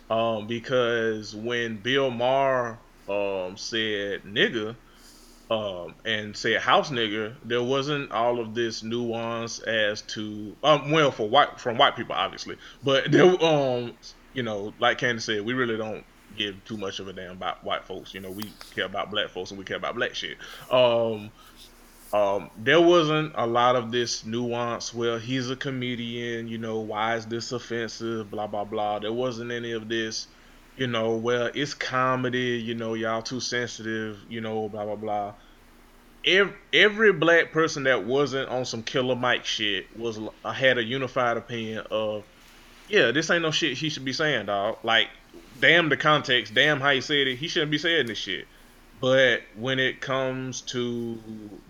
um, because when Bill Maher um, said nigga um, and said house nigger, there wasn't all of this nuance as to um, well for white from white people obviously, but there um you know like Candace said, we really don't give too much of a damn about white folks. You know, we care about black folks and we care about black shit. Um, um, there wasn't a lot of this nuance. Well, he's a comedian. You know, why is this offensive? Blah blah blah. There wasn't any of this. You know, well, it's comedy. You know, y'all too sensitive. You know, blah blah blah. Every, every black person that wasn't on some Killer Mike shit was uh, had a unified opinion of, yeah, this ain't no shit he should be saying, dog. Like damn the context, damn how he said it. He shouldn't be saying this shit. But when it comes to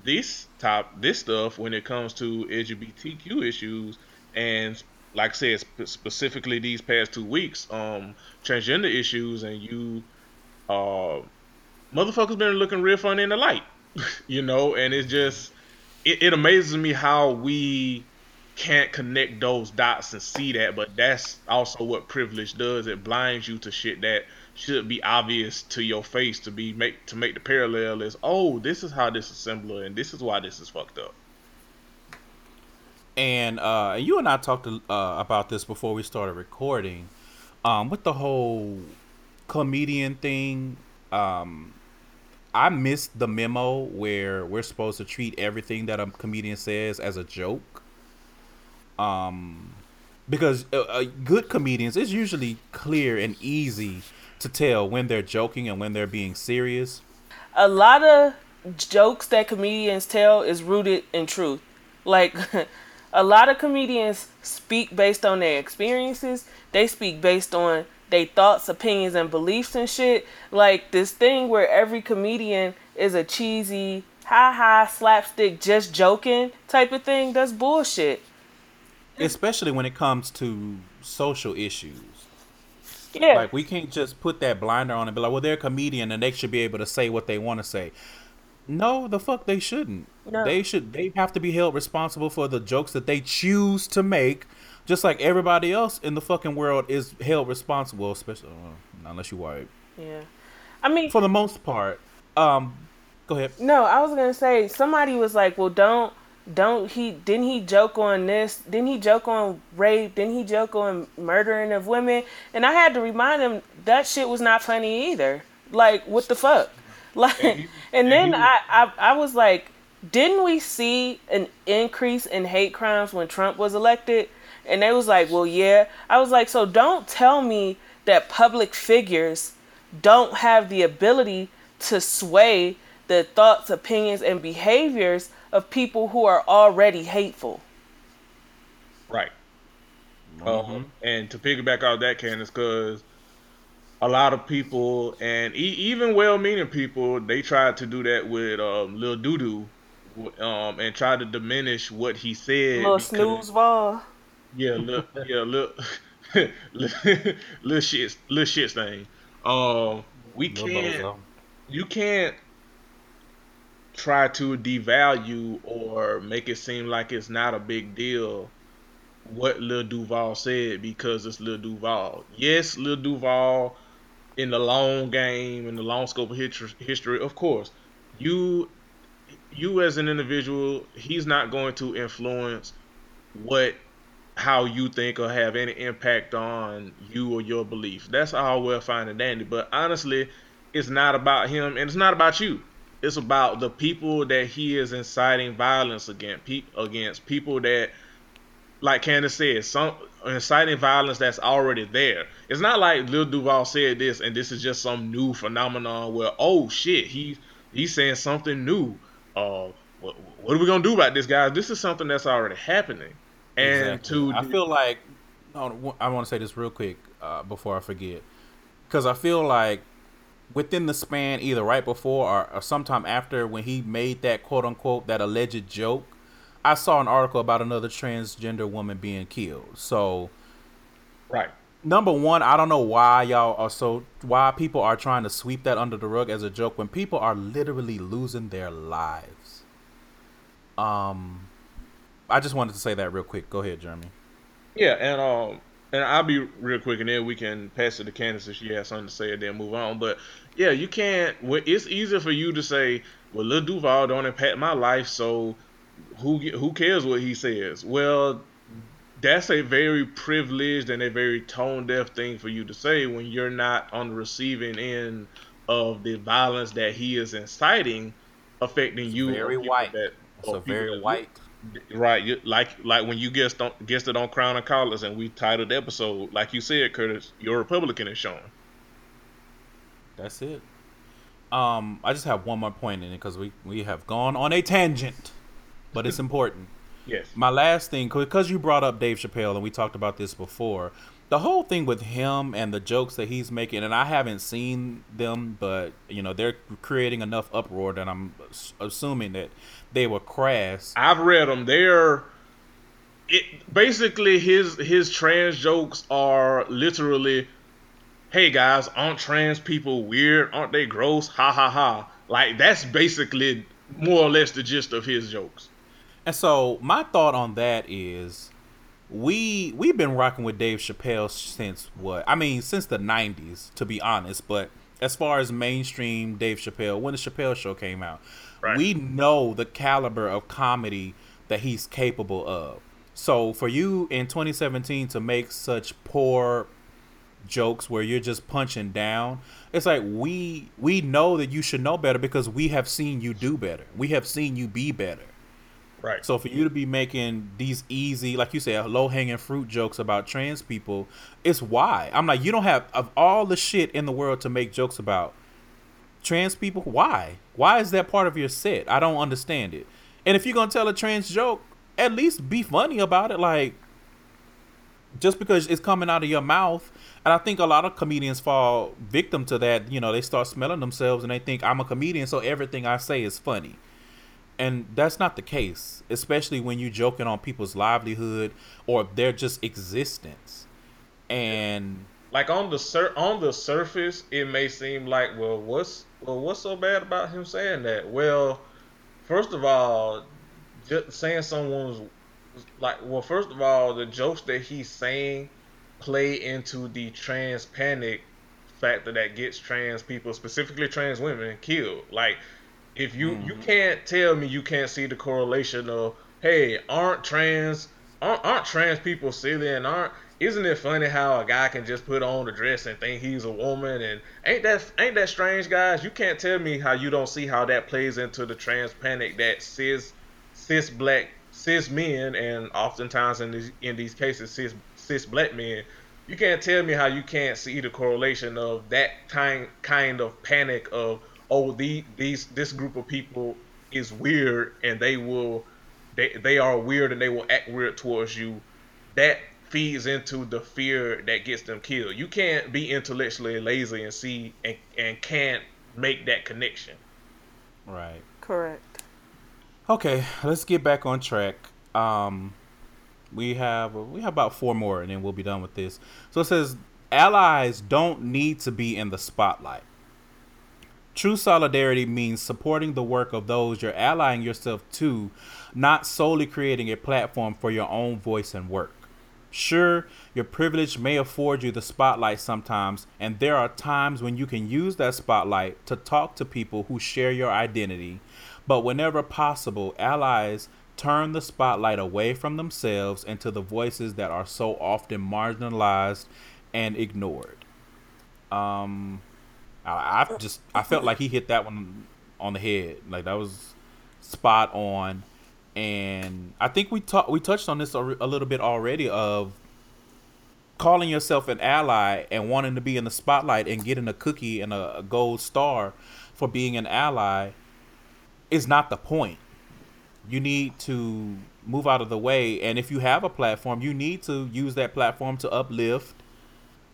this top, this stuff, when it comes to LGBTQ issues, and like I said, sp- specifically these past two weeks, um, transgender issues, and you, uh, motherfuckers been looking real funny in the light, you know, and it's just, it, it amazes me how we can't connect those dots and see that, but that's also what privilege does. It blinds you to shit that should be obvious to your face to be make to make the parallel is oh this is how this is similar and this is why this is fucked up. And uh, you and I talked uh, about this before we started recording. Um, with the whole comedian thing, um, I missed the memo where we're supposed to treat everything that a comedian says as a joke um, because uh, uh, good comedians it's usually clear and easy to tell when they're joking and when they're being serious. A lot of jokes that comedians tell is rooted in truth. Like a lot of comedians speak based on their experiences. They speak based on their thoughts, opinions, and beliefs and shit. Like this thing where every comedian is a cheesy, ha ha, slapstick, just joking type of thing. That's bullshit especially when it comes to social issues. Yeah. Like we can't just put that blinder on and be like, well, they're a comedian and they should be able to say what they want to say. No, the fuck they shouldn't. No. They should they have to be held responsible for the jokes that they choose to make, just like everybody else in the fucking world is held responsible, especially uh, unless you white. Yeah. I mean for the most part. Um go ahead. No, I was gonna say somebody was like, Well don't don't he didn't he joke on this didn't he joke on rape didn't he joke on murdering of women and i had to remind him that shit was not funny either like what the fuck like and, and then I, I i was like didn't we see an increase in hate crimes when trump was elected and they was like well yeah i was like so don't tell me that public figures don't have the ability to sway the thoughts opinions and behaviors of people who are already hateful. Right. Mm-hmm. Um, and to piggyback off that, Candace, because a lot of people and e- even well-meaning people, they tried to do that with um, Lil Doodoo, um, and try to diminish what he said. Little snooze ball. Yeah, little, yeah, little, little shit, little shit thing. Um, we can't. You can't try to devalue or make it seem like it's not a big deal what Lil Duval said because it's Lil Duval. Yes, Lil Duval in the long game, in the long scope of history, of course, you you as an individual, he's not going to influence what how you think or have any impact on you or your beliefs. That's all well fine and dandy. But honestly, it's not about him and it's not about you it's about the people that he is inciting violence against pe- against people that like Candace said, some inciting violence that's already there. It's not like Lil Duval said this and this is just some new phenomenon where oh shit, he he's saying something new. Uh what, what are we gonna do about this, guys? This is something that's already happening. And exactly. to I feel like I want to say this real quick uh, before I forget, because I feel like within the span either right before or, or sometime after when he made that quote unquote that alleged joke i saw an article about another transgender woman being killed so right number one i don't know why y'all are so why people are trying to sweep that under the rug as a joke when people are literally losing their lives um i just wanted to say that real quick go ahead jeremy yeah and um and I'll be real quick, and then we can pass it to Candace if she has something to say, and then move on. But yeah, you can't. It's easier for you to say, "Well, Lil Duval don't impact my life, so who who cares what he says?" Well, that's a very privileged and a very tone deaf thing for you to say when you're not on the receiving end of the violence that he is inciting affecting it's you. Very white. That, a very white Right, like like when you guessed on guessed it on Crown and Collards, and we titled the episode like you said, Curtis, your Republican is showing. That's it. Um, I just have one more point in it because we we have gone on a tangent, but it's important. Yes. My last thing, because you brought up Dave Chappelle, and we talked about this before. The whole thing with him and the jokes that he's making, and I haven't seen them, but you know they're creating enough uproar that I'm assuming that they were crass. I've read them. They're it basically his his trans jokes are literally, "Hey guys, aren't trans people weird? Aren't they gross? Ha ha ha!" Like that's basically more or less the gist of his jokes. And so my thought on that is we we've been rocking with Dave Chappelle since what? I mean, since the 90s to be honest, but as far as mainstream Dave Chappelle, when the Chappelle show came out, Right. We know the caliber of comedy that he's capable of. So for you in 2017 to make such poor jokes where you're just punching down, it's like we we know that you should know better because we have seen you do better. We have seen you be better. Right. So for you to be making these easy, like you said, low hanging fruit jokes about trans people, it's why. I'm like, you don't have of all the shit in the world to make jokes about trans people? Why? Why is that part of your set? I don't understand it. And if you're gonna tell a trans joke, at least be funny about it. Like, just because it's coming out of your mouth, and I think a lot of comedians fall victim to that. You know, they start smelling themselves and they think I'm a comedian, so everything I say is funny. And that's not the case, especially when you're joking on people's livelihood or their just existence. And like on the sur- on the surface, it may seem like, well, what's well, what's so bad about him saying that? Well, first of all, just saying someone's like, well, first of all, the jokes that he's saying play into the trans panic factor that gets trans people, specifically trans women, killed. Like, if you mm-hmm. you can't tell me you can't see the correlation of, hey, aren't trans aren't, aren't trans people silly and aren't isn't it funny how a guy can just put on the dress and think he's a woman and ain't that ain't that strange guys you can't tell me how you don't see how that plays into the trans panic that cis cis black cis men and oftentimes in these in these cases cis cis black men you can't tell me how you can't see the correlation of that kind kind of panic of oh the these this group of people is weird and they will they they are weird and they will act weird towards you that feeds into the fear that gets them killed. You can't be intellectually lazy and see and, and can't make that connection. Right. Correct. Okay, let's get back on track. Um, we have we have about four more, and then we'll be done with this. So it says allies don't need to be in the spotlight. True solidarity means supporting the work of those you're allying yourself to, not solely creating a platform for your own voice and work. Sure, your privilege may afford you the spotlight sometimes, and there are times when you can use that spotlight to talk to people who share your identity. But whenever possible, allies turn the spotlight away from themselves and to the voices that are so often marginalized and ignored. Um, I, I just I felt like he hit that one on the head. Like that was spot on and I think we talked we touched on this a, a, little bit already of calling yourself an ally and wanting to be in the spotlight and getting a cookie and a, a gold star for being an ally is not the point. You need to move out of the way and if you have a platform, you need to use that platform to uplift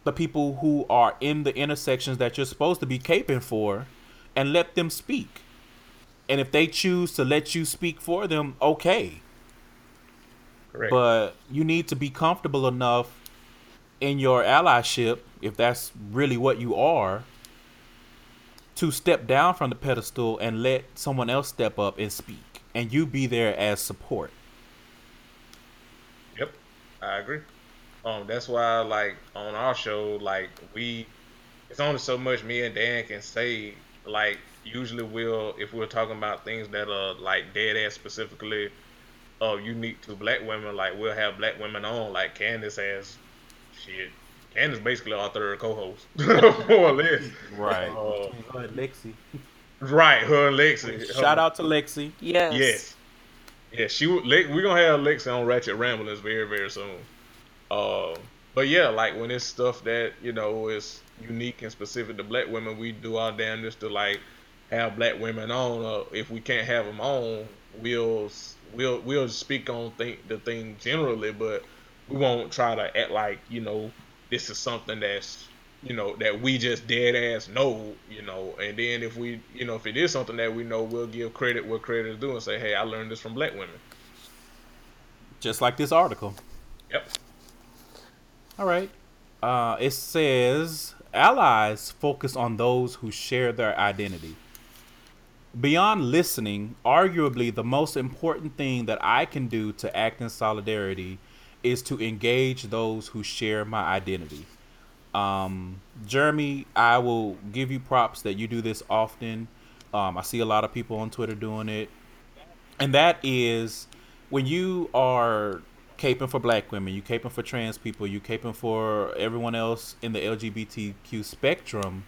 the people who are in the intersections that you're supposed to be caping for and let them speak and if they choose to let you speak for them, okay. Correct. But you need to be comfortable enough in your allyship, if that's really what you are, to step down from the pedestal and let someone else step up and speak, and you be there as support. Yep, I agree. Um, that's why like on our show, like we, it's only so much me and Dan can say. Like usually we'll if we're talking about things that are like dead ass specifically, uh, unique to black women. Like we'll have black women on. Like Candace has, shit. Candace basically our third co-host, more or less. Right. Uh, Lexi. right. Her and Lexi. Shout out to Lexi. Yes. Yes. Yeah, she would- Le- we're gonna have Lexi on Ratchet Ramblings very, very soon. Uh, but yeah, like when it's stuff that, you know, is unique and specific to black women, we do our damnedest to like have black women on. Uh, if we can't have them on, we'll we'll we'll speak on thing, the thing generally, but we won't try to act like, you know, this is something that's you know that we just dead ass know you know and then if we you know if it is something that we know we'll give credit where credit is due and say hey i learned this from black women Just like this article. yep All right. Uh, it says allies focus on those who share their identity. Beyond listening, arguably the most important thing that I can do to act in solidarity is to engage those who share my identity. Um, Jeremy, I will give you props that you do this often. Um, I see a lot of people on Twitter doing it. And that is when you are caping for black women, you caping for trans people, you caping for everyone else in the LGBTQ spectrum,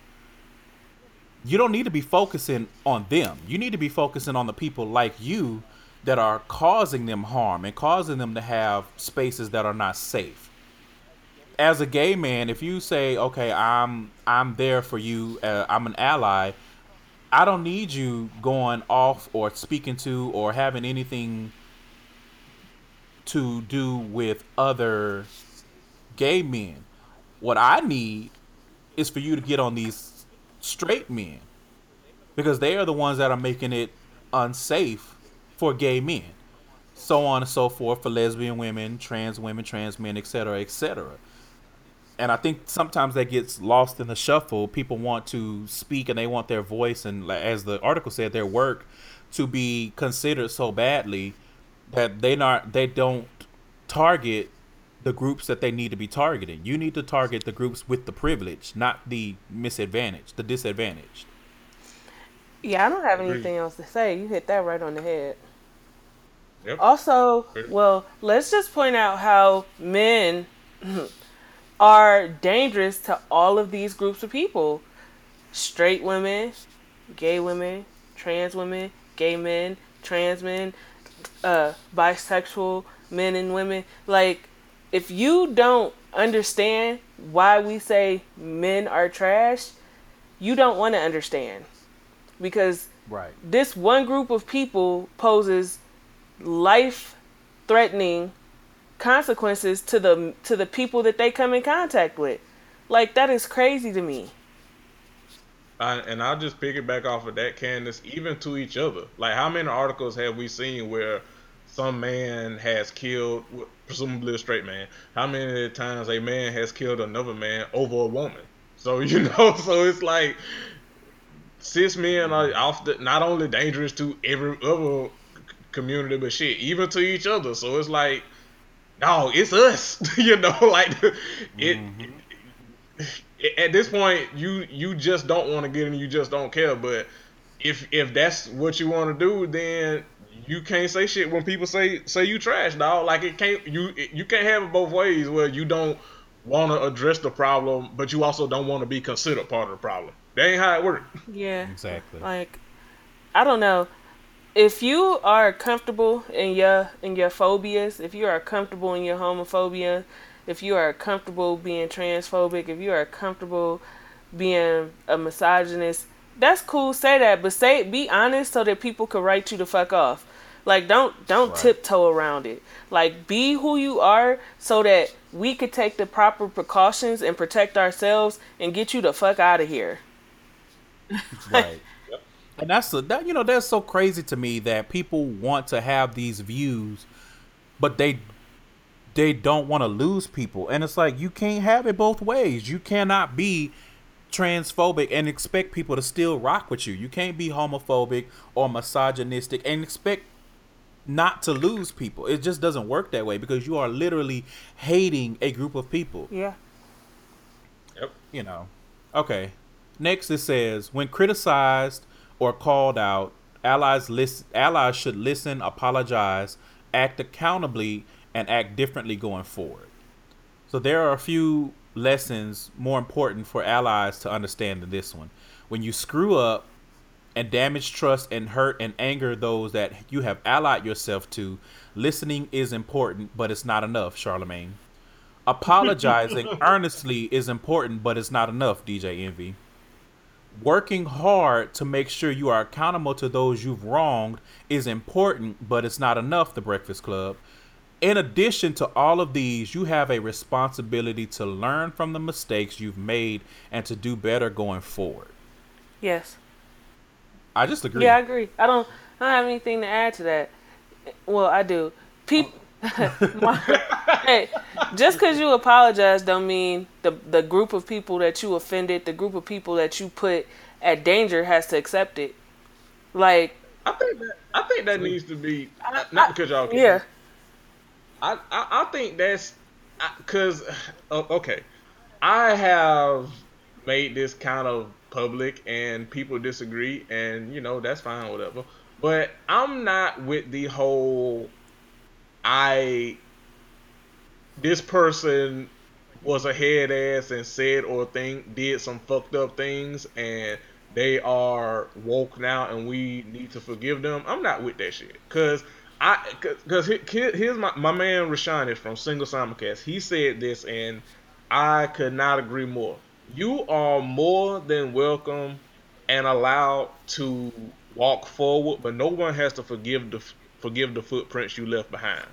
you don't need to be focusing on them. You need to be focusing on the people like you that are causing them harm and causing them to have spaces that are not safe. As a gay man, if you say, "Okay, I'm I'm there for you. Uh, I'm an ally," I don't need you going off or speaking to or having anything to do with other gay men. What I need is for you to get on these straight men because they are the ones that are making it unsafe for gay men. So on and so forth for lesbian women, trans women, trans men, etc., etc. And I think sometimes that gets lost in the shuffle. People want to speak and they want their voice and, as the article said, their work to be considered so badly that they not they don't target the groups that they need to be targeting. You need to target the groups with the privilege, not the misadvantaged, the disadvantaged. Yeah, I don't have Agreed. anything else to say. You hit that right on the head. yep Also, well, let's just point out how men are dangerous to all of these groups of people straight women, gay women, trans women, gay men, trans men, uh, bisexual men and women. Like, if you don't understand why we say men are trash, you don't want to understand. Because Right. this one group of people poses life threatening consequences to the to the people that they come in contact with. Like that is crazy to me. And I'll just pick it back off of that, Candace, even to each other. Like, how many articles have we seen where some man has killed, presumably a straight man, how many times a man has killed another man over a woman? So, you know, so it's like cis men are often not only dangerous to every other community, but shit, even to each other. So it's like, no, it's us, you know, like it mm-hmm. At this point you you just don't want to get in you just don't care but if if that's what you want to do then you can't say shit when people say say you trash dog like it can't you you can't have it both ways where you don't want to address the problem but you also don't want to be considered part of the problem that ain't how it works Yeah. Exactly. Like I don't know. If you are comfortable in your in your phobias, if you are comfortable in your homophobia, if you are comfortable being transphobic, if you are comfortable being a misogynist, that's cool. Say that, but say be honest so that people can write you the fuck off. Like don't don't Right. tiptoe around it. Like be who you are so that we could take the proper precautions and protect ourselves and get you the fuck out of here. right. And that's the that you know that's so crazy to me that people want to have these views, but they they don't want to lose people, and it's like you can't have it both ways. You cannot be transphobic and expect people to still rock with you. You can't be homophobic or misogynistic and expect not to lose people. It just doesn't work that way because you are literally hating a group of people. Yeah. Yep. You know. Okay. Next it says when criticized or called out, allies list allies should listen, apologize, act accountably, and act differently going forward. So there are a few lessons more important for allies to understand than this one. When you screw up and damage trust and hurt and anger those that you have allied yourself to, listening is important, but it's not enough, Charlemagne. Apologizing earnestly is important, but it's not enough, DJ Envy. Working hard to make sure you are accountable to those you've wronged is important, but it's not enough, The Breakfast Club. In addition to all of these, you have a responsibility to learn from the mistakes you've made and to do better going forward. Yes. I just agree. Yeah, I agree. I don't. I don't have anything to add to that. Well, I do. People. hey, just because you apologize don't mean the the group of people that you offended, the group of people that you put at danger, has to accept it. Like I think that I think that needs to be not because y'all. Can, yeah. I, I I think that's because okay, I have made this kind of public and people disagree and you know that's fine whatever. But i'm not with the whole i this person was a head ass and said or think did some fucked up things and they are woke now and we need to forgive them. I'm not with that shit. Because i because here's my, my man rashawn is from single simulcast he said this and i could not agree more you are more than welcome and allowed to walk forward, but no one has to forgive the forgive the footprints you left behind.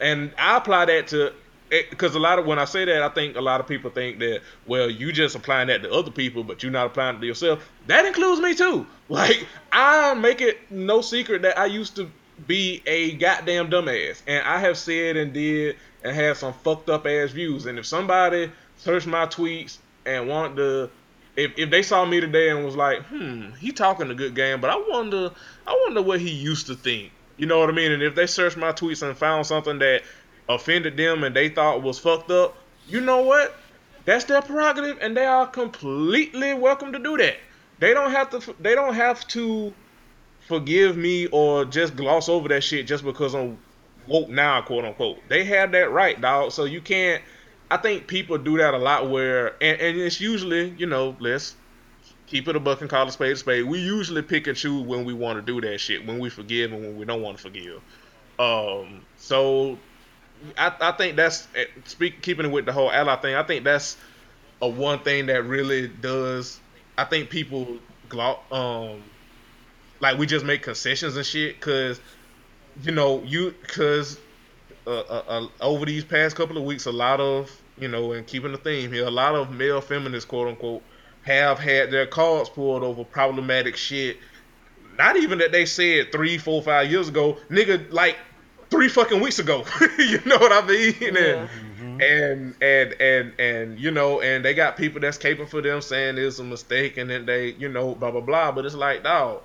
And I apply that to eh, because a lot of when I say that, I think a lot of people think that well, you just applying that to other people, but you're not applying it to yourself. That includes me too. Like I make it no secret that I used to be a goddamn dumbass, and I have said and did and had some fucked up ass views. And if somebody searched my tweets and want to if, if they saw me today and was like, hmm, he talking a good game, but I wonder I wonder what he used to think. You know what I mean? And if they searched my tweets and found something that offended them and they thought was fucked up, you know what? That's their prerogative and they are completely welcome to do that. They don't have to they don't have to forgive me or just gloss over that shit just because I'm woke now, quote unquote. They have that right, dog. So you can't I think people do that a lot where, and, and it's usually, you know, let's keep it a buck and call a spade a spade. We usually pick and choose when we want to do that shit, when we forgive and when we don't want to forgive. Um, so I, I think that's eh, speak keeping it with the whole ally thing. I think that's a one thing that really does. I think people gloss, um like we just make concessions and shit because you know you because uh, uh, uh, over these past couple of weeks, a lot of you know, and keeping the theme here, a lot of male feminists, quote unquote, have had their cards pulled over problematic shit. Not even that they said three, four, five years ago, nigga, like three fucking weeks ago. you know what I mean? Yeah. And, mm-hmm. and and and and you know, and they got people that's caping for them saying it's a mistake, and then they, you know, blah blah blah. But it's like, dog,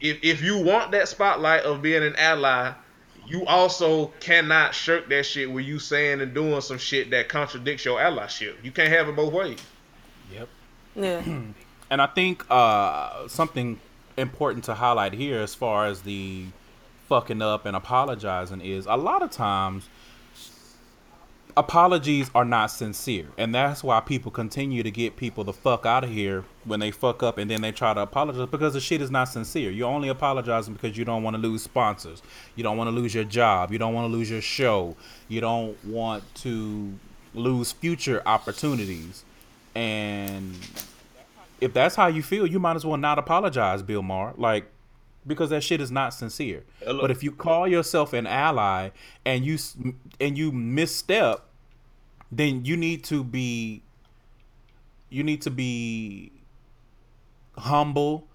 if if you want that spotlight of being an ally you also cannot shirk that shit where you saying and doing some shit that contradicts your allyship. You can't have it both ways. Yep. Yeah. and I think uh, something important to highlight here, as far as the fucking up and apologizing, is a lot of times apologies are not sincere and that's why people continue to get people the fuck out of here when they fuck up and then they try to apologize because the shit is not sincere. You're only apologizing because you don't want to lose sponsors. You don't want to lose your job. You don't want to lose your show. You don't want to lose future opportunities. And if that's how you feel you might as well not apologize bill maher. Like because that shit is not sincere. Hello. But if you call yourself an ally and you and you misstep, then you need to be you need to be humble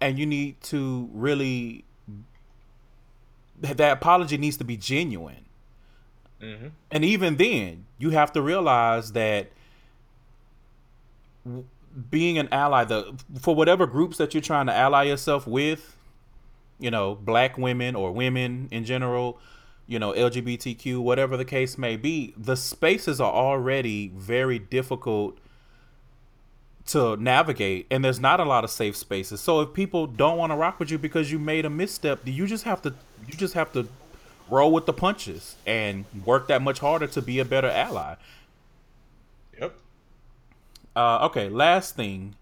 and you need to really that apology needs to be genuine mm-hmm. and even then you have to realize that being an ally the for whatever groups that you're trying to ally yourself with you know, black women or women in general, you know, LGBTQ, whatever the case may be, the spaces are already very difficult to navigate and there's not a lot of safe spaces. So if people don't want to rock with you because you made a misstep, you just have to you just have to roll with the punches and work that much harder to be a better ally. Yep. Uh, okay, last thing.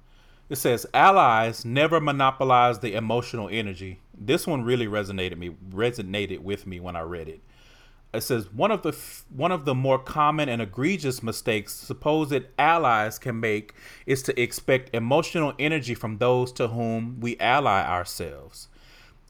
It says allies never monopolize the emotional energy. This one really resonated me resonated with me when I read it. It says one of the one of the more common and egregious mistakes supposed allies can make is to expect emotional energy from those to whom we ally ourselves.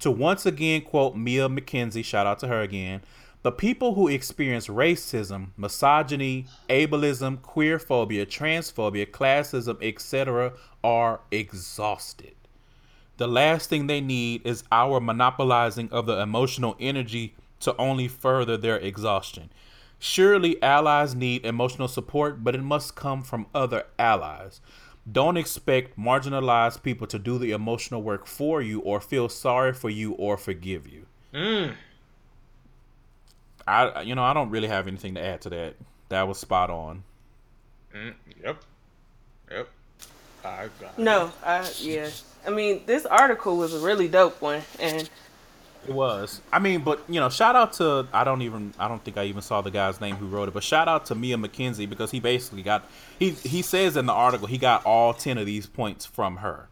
To once again quote Mia McKenzie, shout out to her again, the people who experience racism, misogyny, ableism, queerphobia, transphobia, classism, etc., are exhausted. The last thing they need is our monopolizing of the emotional energy to only further their exhaustion. Surely allies need emotional support, but it must come from other allies. Don't expect marginalized people to do the emotional work for you or feel sorry for you or forgive you. Mm. I you know I don't really have anything to add to that. That was spot on. Mm, yep. Yep. I got No, I yeah. I mean, this article was a really dope one, and It was. I mean, but you know, shout out to I don't even I don't think I even saw the guy's name who wrote it, but shout out to Mia McKenzie because he basically got he he says in the article he got all ten of these points from her.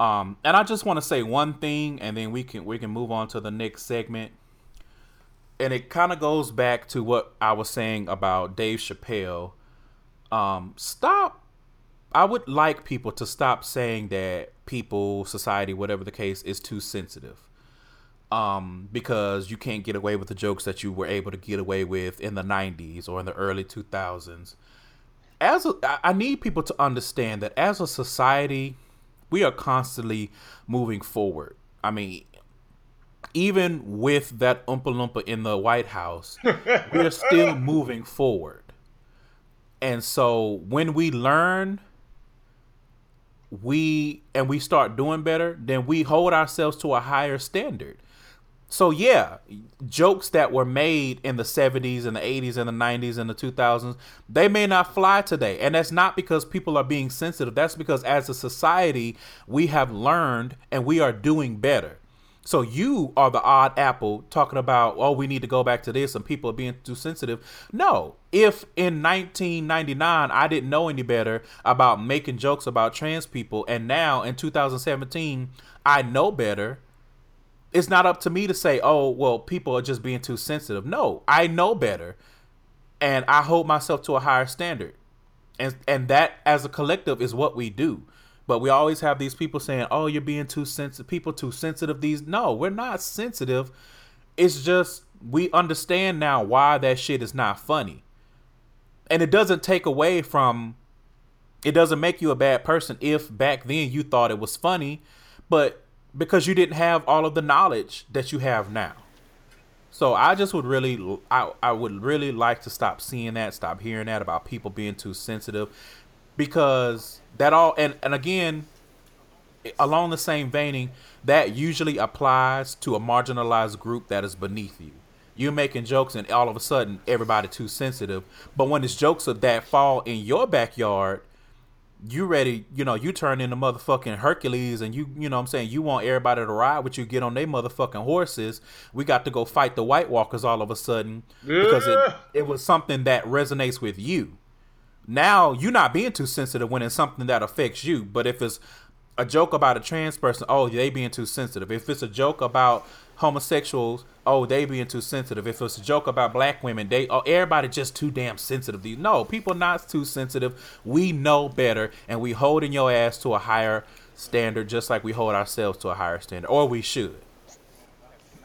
Um, and I just want to say one thing, and then we can we can move on to the next segment. And it kind of goes back to what I was saying about Dave Chappelle. Um, stop. I would like people to stop saying that people, society, whatever the case, is too sensitive um, because you can't get away with the jokes that you were able to get away with in the 90s or in the early 2000s. As a, I need people to understand that as a society, we are constantly moving forward. I mean, even with that Oompa Loompa in the White House, we're still moving forward. And so when we learn we and we start doing better, then we hold ourselves to a higher standard. So yeah, jokes that were made in the 70s and the 80s and the 90s and the 2000s, they may not fly today. And that's not because people are being sensitive. That's because as a society, we have learned and we are doing better. So you are the odd apple talking about, oh, we need to go back to this and people are being too sensitive. No, if in 1999 I didn't know any better about making jokes about trans people, and now in 2017 I know better, it's not up to me to say, oh, well, people are just being too sensitive. No, I know better. And I hold myself to a higher standard. And and that as a collective is what we do. But we always have these people saying, "Oh, you're being too sensitive. People too sensitive." These no, we're not sensitive. It's just we understand now why that shit is not funny. And it doesn't take away from it doesn't make you a bad person if back then you thought it was funny, but because you didn't have all of the knowledge that you have now. So I just would really I, I would really like to stop seeing that, stop hearing that about people being too sensitive because that all and and again along the same veining that usually applies to a marginalized group that is beneath you. You're making jokes and all of a sudden everybody too sensitive but when it's jokes of that fall in your backyard you ready you know you turn into motherfucking hercules and you you know what i'm saying you want everybody to ride with you get on their motherfucking horses. We got to go fight the white walkers all of a sudden because it, it was something that resonates with you now you're not being too sensitive when it's something that affects you. But if it's a joke about a trans person, oh, they being too sensitive. If it's a joke about homosexuals, oh, they being too sensitive. If it's a joke about black women, they oh, everybody just too damn sensitive. No, people not too sensitive. We know better, and we holding your ass to a higher standard, just like we hold ourselves to a higher standard, or we should.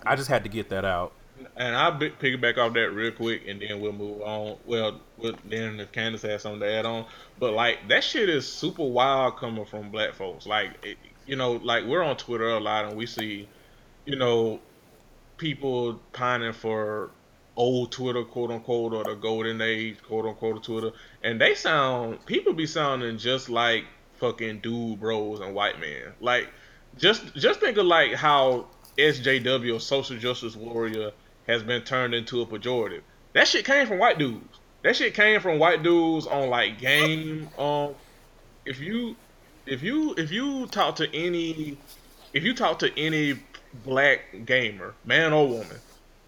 I just had to get that out and I'll piggyback off that real quick, and then we'll move on. Well, then if Candace has something to add on, but like that shit is super wild coming from black folks. Like, it, you know, like we're on Twitter a lot, and we see, you know, people pining for old Twitter, quote unquote, or the golden age, quote unquote, of Twitter, and they sound people be sounding just like fucking dude bros and white men. Like, just just think of like how SJW, social justice warrior, has been turned into a pejorative. That shit came from white dudes. That shit came from white dudes on like game. Um, if you, if you, if you talk to any, if you talk to any black gamer, man or woman,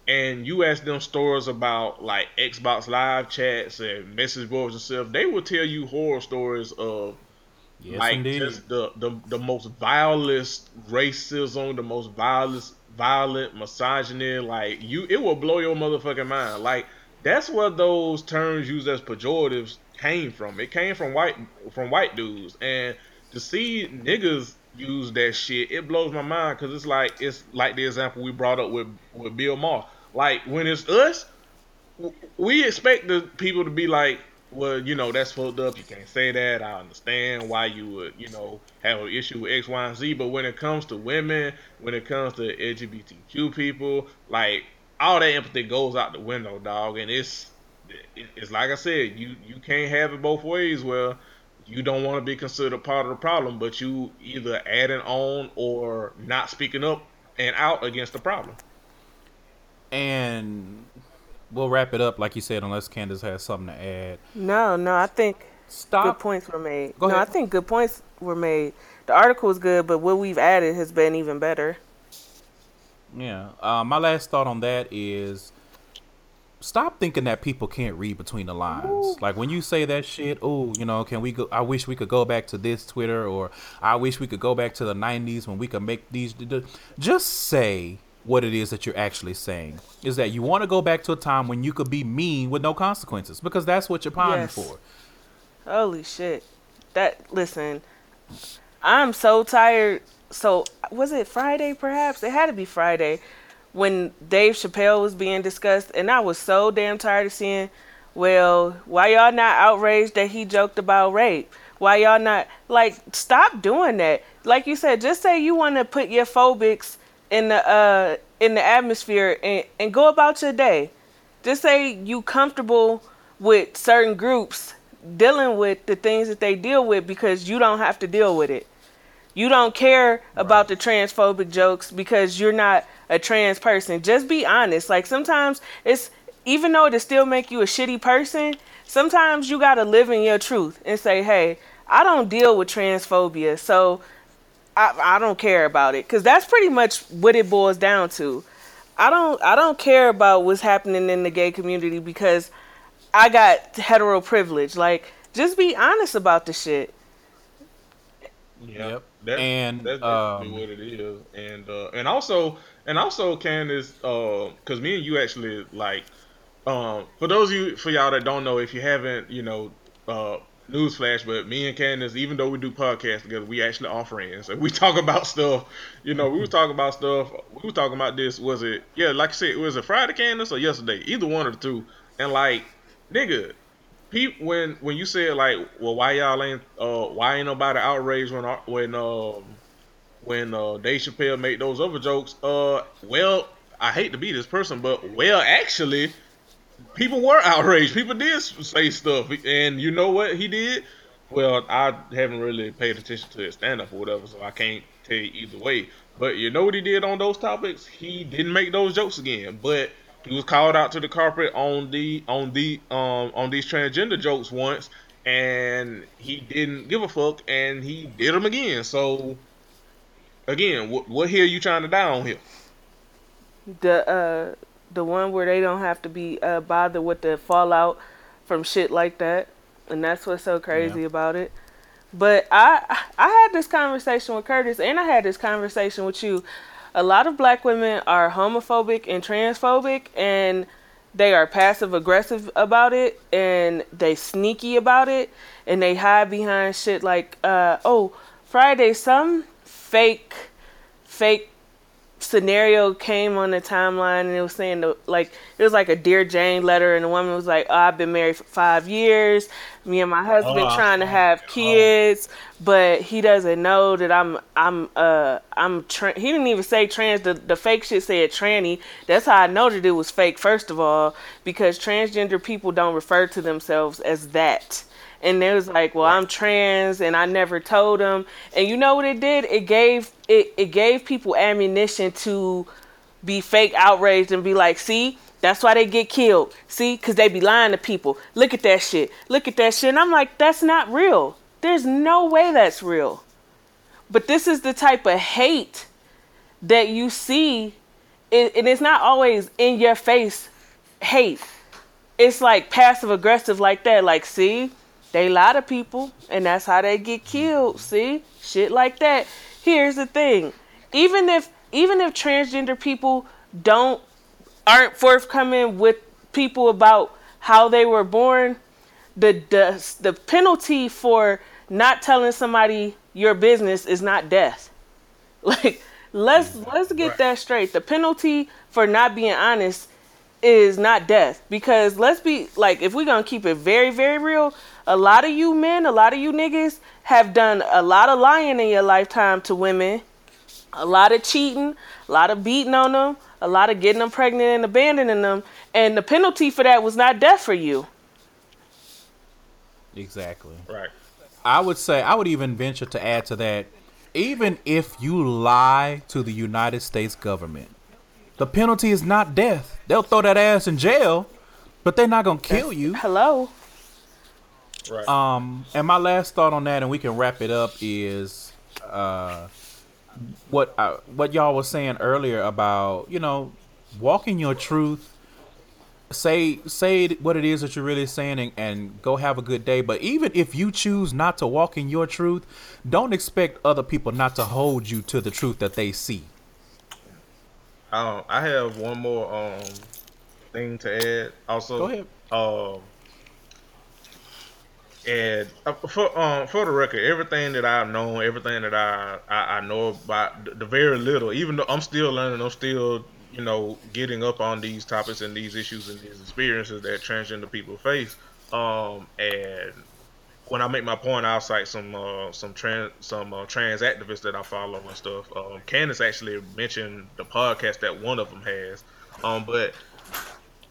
and you ask them stories about like Xbox Live chats and message boards and stuff, they will tell you horror stories of yes, like indeed. just the, the the most vilest racism, the most violent violent misogyny. Like you, it will blow your motherfucking mind. Like that's where those terms used as pejoratives came from. It came from white from white dudes, and to see niggas use that shit, it blows my mind because it's like it's like the example we brought up with with Bill Maher like when it's us, we expect the people to be like, well, you know, that's fucked up. You can't say that. I understand why you would, you know, have an issue with X, Y, and Z. But when it comes to women, when it comes to LGBTQ people, like all that empathy goes out the window, dog. And it's it's like I said, you you can't have it both ways. Where you don't want to be considered part of the problem, but you either adding on or not speaking up and out against the problem and we'll wrap it up, like you said, unless Candace has something to add. No, no, I think Stop. good points were made. Go no, ahead. I think good points were made. The article is good, but what we've added has been even better. Yeah. Uh, my last thought on that is stop thinking that people can't read between the lines. Ooh. Like when you say that shit, oh, you know, can we go? I wish we could go back to this Twitter, or I wish we could go back to the '90s when we could make these. Just say what it is that you're actually saying is that you want to go back to a time when you could be mean with no consequences because that's what you're pining yes. for. Holy shit. That listen, I'm so tired. So was it Friday perhaps? It had to be Friday when Dave Chappelle was being discussed and I was so damn tired of seeing well, why y'all not outraged that he joked about rape? Why y'all not like stop doing that? Like you said, just say you want to put your phobics in the uh in the atmosphere and, and go about your day. Just say you comfortable with certain groups dealing with the things that they deal with because you don't have to deal with it. You don't care about the transphobic jokes because you're not a trans person. Just be honest. Like sometimes it's even though it still make you a shitty person, sometimes you gotta live in your truth and say, hey, I don't deal with transphobia. So I, I don't care about it because that's pretty much what it boils down to. I don't I don't care about what's happening in the gay community because I got hetero privilege. Like, just be honest about the shit. Yep. That, and that's um, what it is. And uh, and also and also Candace, uh, because me and you actually like, um, for those of you for y'all that don't know, if you haven't, you know, uh, newsflash, but me and Candace, even though we do podcasts together, we actually are friends. And we talk about stuff. You know, we were talking about stuff. We were talking about this. Was it? Yeah, like I said, was it Friday, Candace, or yesterday? Either one of the two. And like, nigga, people, when when you said like, well, why y'all ain't, uh, why ain't nobody outraged when uh, when um when uh Dave Chappelle made those other jokes? Uh, well, I hate to be this person, but well, actually people were outraged. People did say stuff, and you know what he did? Well, I haven't really paid attention to his stand up or whatever, so I can't tell you either way. But you know what he did on those topics? He didn't make those jokes again, but he was called out to the carpet on the on the um on these transgender jokes once, and he didn't give a fuck, and he did them again. So again, what what hill you trying to die on here? The uh the one where they don't have to be uh, bothered with the fallout from shit like that, and that's what's so crazy yeah. about it. But I I had this conversation with Curtis, and I had this conversation with you. A lot of black women are homophobic and transphobic, and they are passive aggressive about it, and they sneaky about it, and they hide behind shit like, uh, oh, Friday, some fake, fake scenario came on the timeline and it was saying the, like it was like a dear jane letter and the woman was like oh, i've been married for five years. Me and my husband oh, trying to have kids but he doesn't know that i'm i'm uh i'm tra- he didn't even say trans the, the fake shit said tranny. That's how i know that it was fake first of all because transgender people don't refer to themselves as that and they was like, "Well, I'm trans and I never told them." And you know what it did? It gave it it gave people ammunition to be fake outraged and be like, "See, that's why they get killed. See, because they be lying to people. Look at that shit. Look at that shit." And I'm like, "That's not real. There's no way that's real." But this is the type of hate that you see, and it's not always in your face hate. It's like passive aggressive, like that. Like, see, they lie to people, and that's how they get killed. See, shit like that. Here's the thing: even if even if transgender people don't aren't forthcoming with people about how they were born, the the the penalty for not telling somebody your business is not death. Like let's mm. let's get right. that straight. The penalty for not being honest is not death because let's be like if we're going to keep it very very real, a lot of you men, a lot of you niggas have done a lot of lying in your lifetime to women. A lot of cheating, a lot of beating on them, a lot of getting them pregnant and abandoning them, and the penalty for that was not death for you. Exactly. Right. I would say I would even venture to add to that even if you lie to the United States government, the penalty is not death. They'll throw that ass in jail, but they're not gonna kill you. Hello. Right. Um, and my last thought on that, and we can wrap it up, is uh, what I, uh, what y'all was saying earlier about you know walking your truth. Say say what it is that you're really saying and, and, go have a good day. But even if you choose not to walk in your truth don't expect other people not to hold you to the truth that they see. Um, i have one more um thing to add. Also go ahead. um and uh, for um for the record, everything that I've known, everything that I, I, I know about the, very little, even though I'm still learning, I'm still you know, getting up on these topics and these issues and these experiences that transgender people face. Um, and when I make my point, I'll cite some uh, some trans some uh, trans activists that I follow and stuff. Um, Candace actually mentioned the podcast that one of them has. Um, but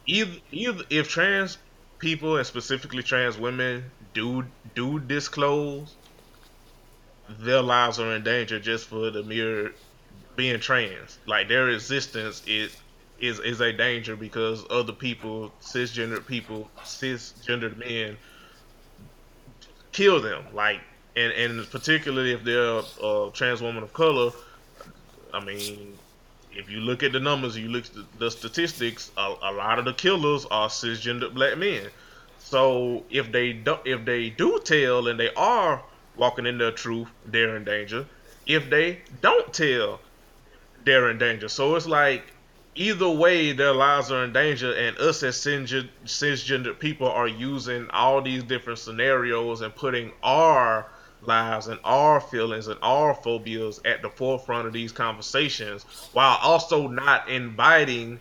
either, either if trans people and specifically trans women do do disclose, their lives are in danger just for the mere being trans. Like their existence is is is a danger because other people, cisgender people, cisgendered men, kill them. Like and and particularly if they're a trans woman of color. I mean, if you look at the numbers, you look at the statistics. A, a lot of the killers are cisgender black men. So if they do, if they do tell and they are walking in their truth, they're in danger. If they don't tell they're in danger. So it's like either way, their lives are in danger, and us as cisgender, cisgender people are using all these different scenarios and putting our lives and our feelings and our phobias at the forefront of these conversations while also not inviting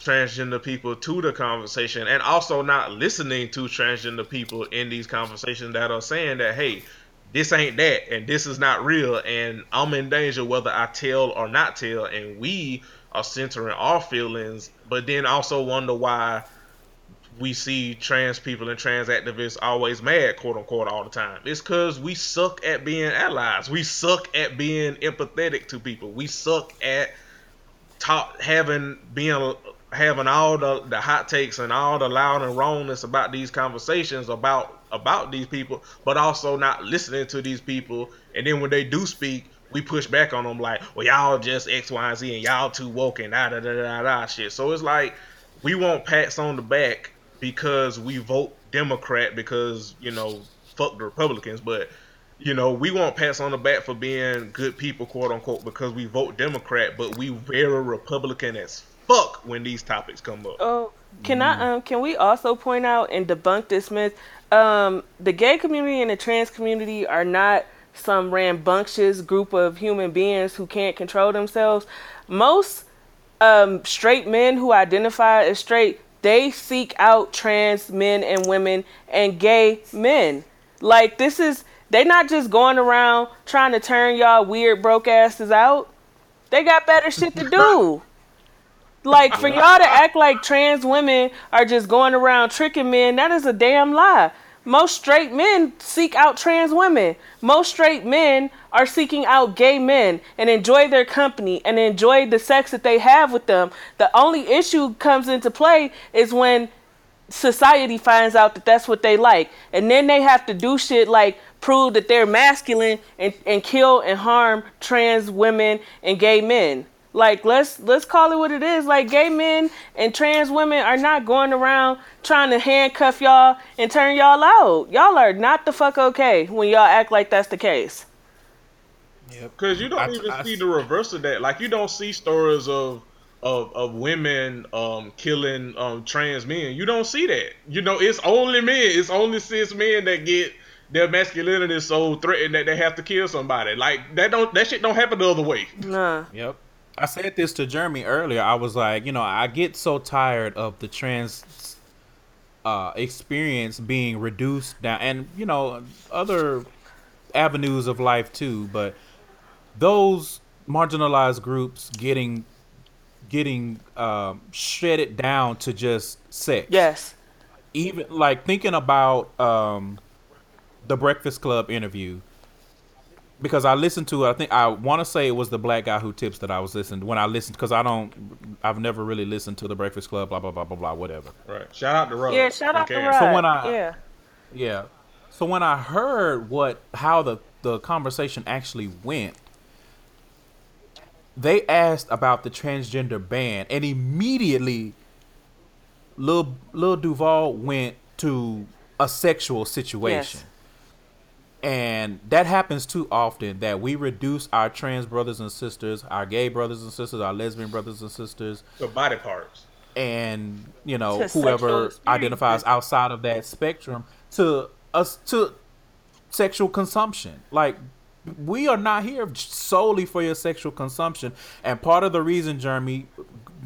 transgender people to the conversation and also not listening to transgender people in these conversations that are saying that hey this ain't that and this is not real and I'm in danger whether I tell or not tell and we are centering our feelings but then also wonder why we see trans people and trans activists always mad quote unquote all the time. It's because we suck at being allies. We suck at being empathetic to people. We suck at talk having being having all the, the hot takes and all the loud and wrongness about these conversations about about these people, but also not listening to these people. And then when they do speak, we push back on them like, well, y'all just X, Y, and Z, and y'all too woke and da da da da da shit. So it's like we want pats on the back because we vote Democrat because you know fuck the Republicans, but you know we want pats on the back for being good people, quote unquote, because we vote Democrat, but we very Republican as fuck when these topics come up. Oh, can mm. I um can we also point out and debunk this myth? Um, the gay community and the trans community are not some rambunctious group of human beings who can't control themselves. Most um, straight men who identify as straight, they seek out trans men and women and gay men. Like this is they not just going around trying to turn y'all weird broke asses out. They got better shit to do. Like for y'all to act like trans women are just going around tricking men, that is a damn lie. most straight men seek out trans women. Most straight men are seeking out gay men and enjoy their company and enjoy the sex that they have with them. The only issue comes into play is when society finds out that that's what they like. And then they have to do shit like prove that they're masculine and, and kill and harm trans women and gay men. Like let's let's call it what it is. Like gay men and trans women are not going around trying to handcuff y'all and turn y'all out. Y'all are not the fuck okay when y'all act like that's the case. Yep. Because you don't I, even I, see I, the reverse of that. Like you don't see stories of of, of women um, killing um, trans men. You don't see that. You know, it's only men. It's only cis men that get their masculinity so threatened that they have to kill somebody. Like that don't that shit don't happen the other way. Nah. Yep. I said this to Jeremy earlier. I was like, you know, I get so tired of the trans uh, experience being reduced down, and you know, other avenues of life too. But those marginalized groups getting getting um, shredded down to just sex. Yes. Even like thinking about um, the Breakfast Club interview because I listened to I think I want to say it was the black guy who tips that I was listening when I listened because I don't I've never really listened to the Breakfast Club blah blah blah blah blah whatever. Right. Shout out to Rod. Yeah. Shout out okay. to Rod. So when I yeah yeah so when I heard what how the the conversation actually went, they asked about the transgender ban and immediately Lil Lil Duval went to a sexual situation. Yes and that happens too often that we reduce our trans brothers and sisters, our gay brothers and sisters, our lesbian brothers and sisters to body parts. And, you know, whoever identifies outside of that spectrum to us to sexual consumption. Like we are not here solely for your sexual consumption. And part of the reason, Jeremy,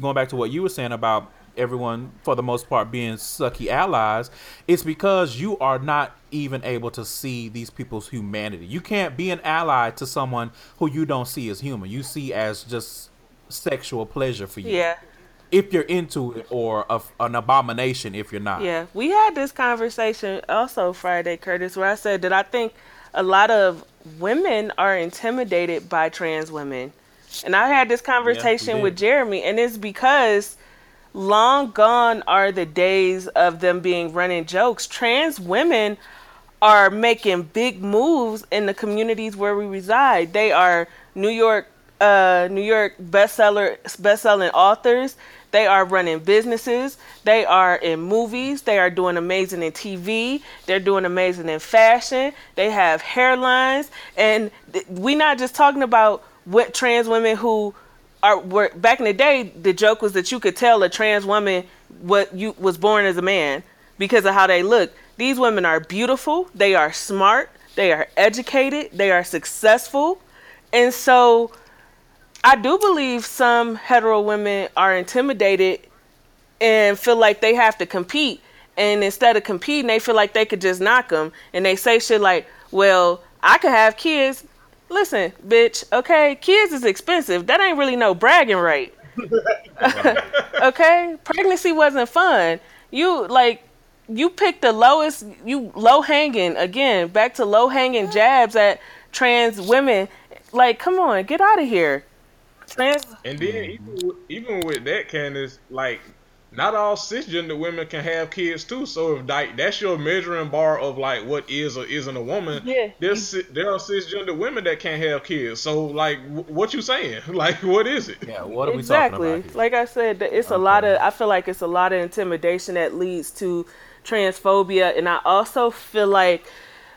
going back to what you were saying about everyone for the most part being sucky allies it's because you are not even able to see these people's humanity. You can't be an ally to someone who you don't see as human. You see as just sexual pleasure for you. Yeah. If you're into it or a, an abomination if you're not. Yeah. We had this conversation also friday curtis where i said that i think a lot of women are intimidated by trans women. And i had this conversation yeah, with jeremy and it's because long gone are the days of them being running jokes. Trans women are making big moves in the communities where we reside. They are New York uh, New York bestseller bestselling authors. They are running businesses. They are in movies. They are doing amazing in TV. They're doing amazing in fashion. They have hairlines, and th- we not just talking about what trans women who are were back in the day the joke was that you could tell a trans woman what you was born as a man because of how they look. These women are beautiful, they are smart, they are educated, they are successful. And so I do believe some hetero women are intimidated and feel like they have to compete. And instead of competing, they feel like they could just knock them. And they say shit like, well, I could have kids Listen, bitch, okay, kids is expensive. That ain't really no bragging right. okay? Pregnancy wasn't fun. You like you picked the lowest you low hanging again, back to low hanging jabs at trans women. Like, come on, get out of here. Trans And then even, even with that, Candace, like not all cisgender women can have kids too. So if like that's your measuring bar of like what is or isn't a woman, yeah. there's there are cisgender women that can't have kids. So like, what you saying? Like, what is it? Yeah, what are exactly. we talking about? Here? Like I said, it's okay. a lot of. I feel like it's a lot of intimidation that leads to transphobia, and I also feel like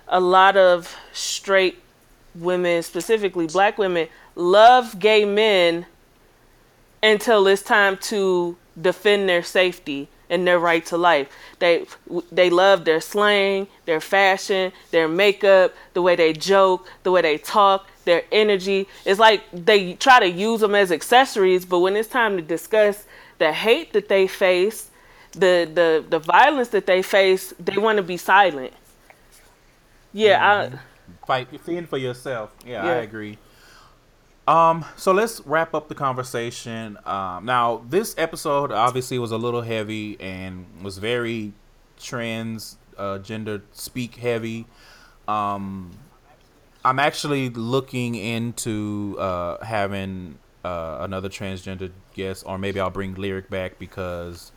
a lot of straight women, specifically black women, love gay men until it's time to defend their safety and their right to life. They they love their slang, their fashion, their makeup, the way they joke, the way they talk, their energy. It's like they try to use them as accessories, but when it's time to discuss the hate that they face, the the the violence that they face, they want to be silent. Yeah, mm-hmm. I fight for yourself. Yeah, yeah, I agree. Um, so let's wrap up the conversation. Um, now this episode obviously was a little heavy and was very trans uh, gender speak heavy. Um, I'm actually looking into uh, having uh, another transgender guest, or maybe I'll bring Lyric back because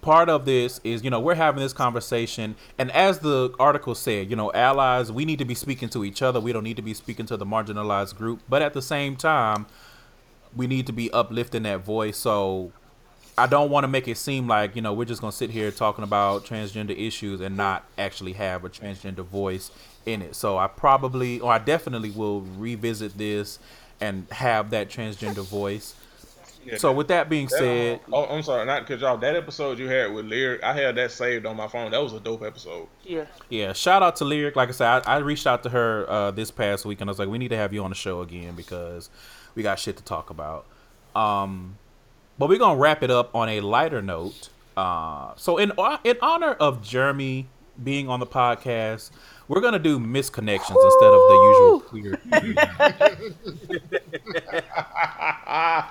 part of this is you know we're having this conversation and as the article said you know allies we need to be speaking to each other. We don't need to be speaking to the marginalized group. But at the same time we need to be uplifting that voice. So i don't want to make it seem like you know we're just going to sit here talking about transgender issues and not actually have a transgender voice in it. So i probably or i definitely will revisit this and have that transgender voice yeah, so with that being that, said, oh, I'm sorry, not because y'all that episode you had with Lyric, I had that saved on my phone. That was a dope episode. Yeah. Yeah. Shout out to Lyric. Like I said, I, I reached out to her uh, this past week and I was like, we need to have you on the show again because we got shit to talk about. Um, but we're gonna wrap it up on a lighter note. Uh, so in in honor of Jeremy being on the podcast, we're gonna do missed connections Woo! instead of the usual queer.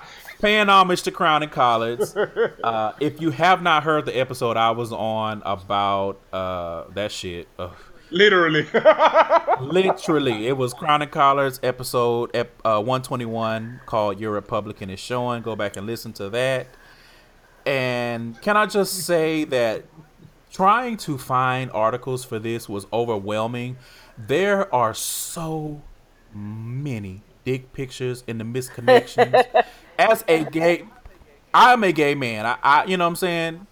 paying homage to Crown and Collards. Uh, if you have not heard the episode I was on about uh, that shit, uh, literally, literally, it was Crown and Collards episode uh, 121 called "Your Republican is Showing." Go back and listen to that. And can I just say that trying to find articles for this was overwhelming. There are so many dick pictures in the missed connections as a gay, I'm a gay man. I, I, you know what I'm saying?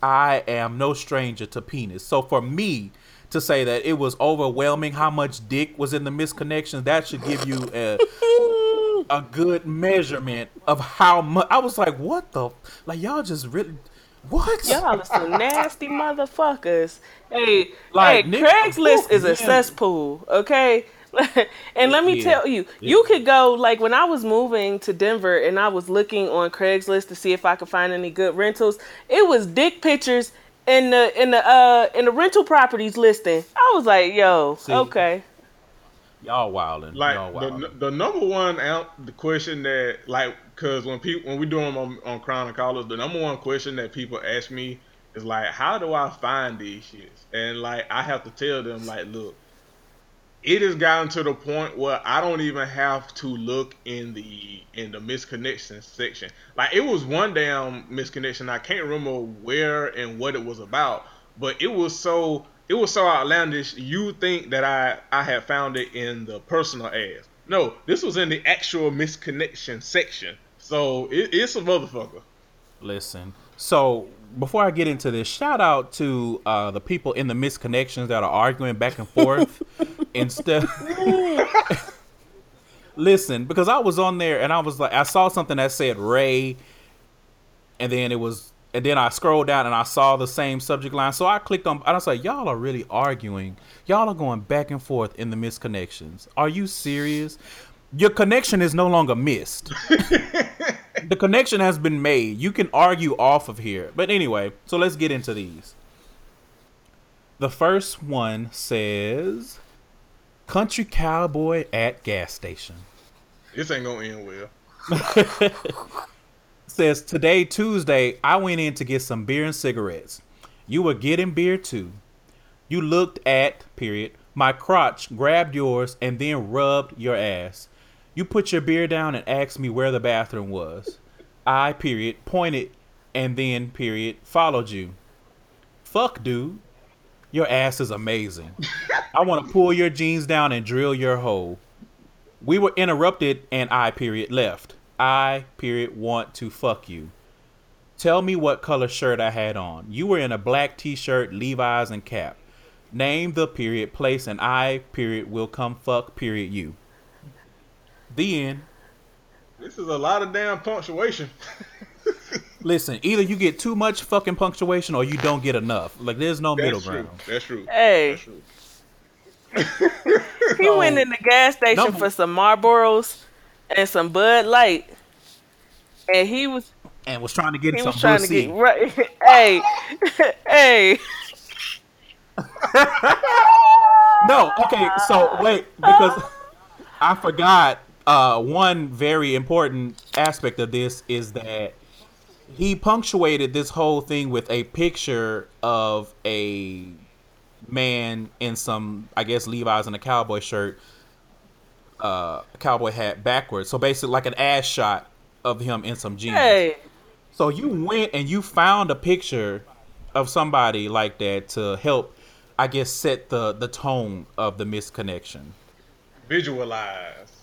I am no stranger to penis. So for me to say that it was overwhelming how much dick was in the missed connections, that should give you a a good measurement of how much. I was like, what the? Like y'all just really. What? Y'all are some nasty motherfuckers. Hey, like, hey, Craigslist is a cesspool, okay? and let me yeah. tell you, yeah. you could go like when I was moving to Denver and I was looking on Craigslist to see if I could find any good rentals. It was dick pictures in the in the uh in the rental properties listing. I was like, yo, see, okay. Y'all wilding. Like y'all wilding. The, the number one out the question that like because when people when we do them on, on Crown and Collards, the number one question that people ask me is like, how do I find these shits? And like I have to tell them like, look it has gotten to the point where I don't even have to look in the in the missed connection section. Like it was one damn missed connection. I can't remember where and what it was about, but it was so it was so outlandish. You think that I I had found it in the personal ads? No, this was in the actual missed connection section. So it, it's a motherfucker. Listen, so before I get into this, shout out to uh, the people in the missed connections that are arguing back and forth instead. Listen, because I was on there and I was like, I saw something that said Ray, and then it was, and then I scrolled down and I saw the same subject line. So I clicked on, and I was like, y'all are really arguing. Y'all are going back and forth in the misconnections. Are you serious? Your connection is no longer missed. the connection has been made. You can argue off of here. But anyway, so let's get into these. The first one says Country Cowboy at gas station. This ain't gonna end well. says today, Tuesday, I went in to get some beer and cigarettes. You were getting beer too. You looked at, period, my crotch, grabbed yours, and then rubbed your ass. You put your beer down and asked me where the bathroom was. I, period, pointed and then, period, followed you. Fuck, dude. Your ass is amazing. I want to pull your jeans down and drill your hole. We were interrupted and I, period, left. I, period, want to fuck you. Tell me what color shirt I had on. You were in a black t shirt, Levi's, and cap. Name the period, place, and I, period, will come fuck, period, you. The end. This is a lot of damn punctuation. Listen, either you get too much fucking punctuation or you don't get enough. Like there's no That's middle true. ground. That's true. Hey. That's true. he so, went in the gas station number, for some Marlboros and some Bud Light, and he was and was trying to get he some was trying to get right. hey, hey. no, okay. So wait, because I forgot uh, one very important aspect of this is that he punctuated this whole thing with a picture of a man in some, I guess Levi's and a cowboy shirt, uh, cowboy hat backwards. So basically, like an ass shot of him in some jeans. Hey, So you went and you found a picture of somebody like that to help, I guess, set the the tone of the missed connection. Visualize.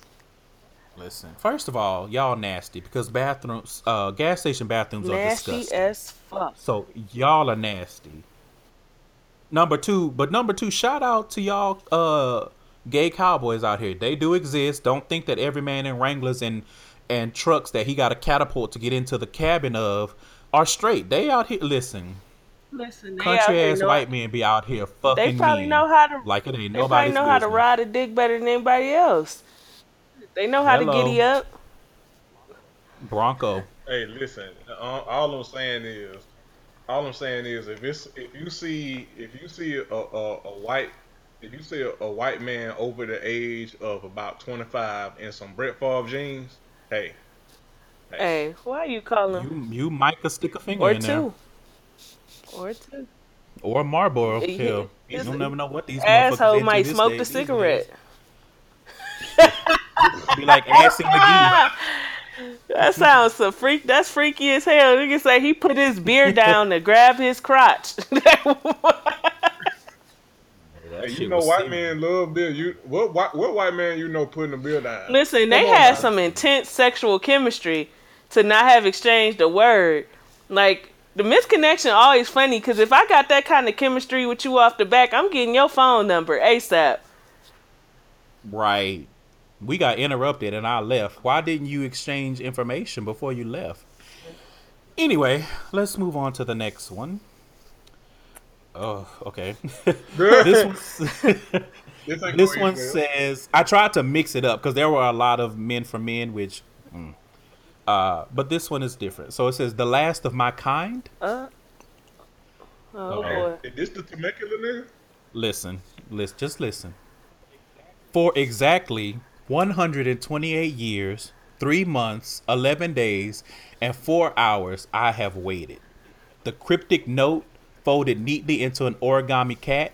Listen, first of all, y'all nasty because bathrooms, uh, gas station bathrooms are nasty disgusting. as fuck. So y'all are nasty. Number two, but number two, shout out to y'all uh gay cowboys out here. They do exist. Don't think that every man in Wranglers and and trucks that he got a catapult to get into the cabin of are straight. They out here listen. Listen, country ass know- white men be out here fucking They probably men know how to. like it ain't They probably know how to ride a dick better than anybody else. They know how Hello. to giddy up. Bronco. Hey, listen. uh, All I'm saying is, all I'm saying is, if it's if you see if you see a a, a white if you see a, a white man over the age of about 25 in some Brett Favre jeans, hey, Hey, why are you calling? You you might could stick a finger Or in there. two. Or two. Or Marlboro. Yeah. You This don't never know what these Asshole motherfuckers into might smoke day- the these cigarette. Days. Be like assing McGee. That sounds so freak. That's freaky as hell. Nigga say he put his beer down to grab his crotch. Hey, you know white sick. men love beer. You what white what white man you know putting a beer down? Listen, they Come on had now. some intense sexual chemistry to not have exchanged a word. Like the misconnection always funny because if I got that kind of chemistry with you off the back, I'm getting your phone number ASAP. Right. We got interrupted and I left. Why didn't you exchange information before you left? Anyway, let's move on to the next one. Oh, okay. this one, This, this one says I tried to mix it up because there were a lot of men for men, which, mm. uh, but this one is different. So it says the last of my kind. Uh, oh Okay. boy. Is this the Temecula nigga? Listen, listen, just listen. For exactly 128 years, 3 months, 11 days, and 4 hours, I have waited. The cryptic note folded neatly into an origami cat,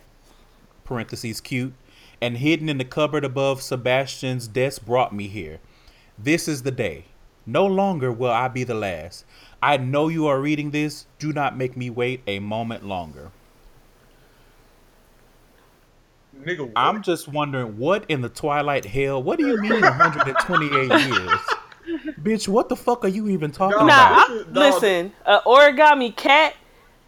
parentheses cute, and hidden in the cupboard above Sebastian's desk brought me here. This is the day. No longer will I be the last. I know you are reading this. Do not make me wait a moment longer. Nigga, what? I'm just wondering what in the twilight hell? What do you mean 128 years? Bitch, what the fuck are you even talking Nah, Nah, about? this I, listen, a origami cat.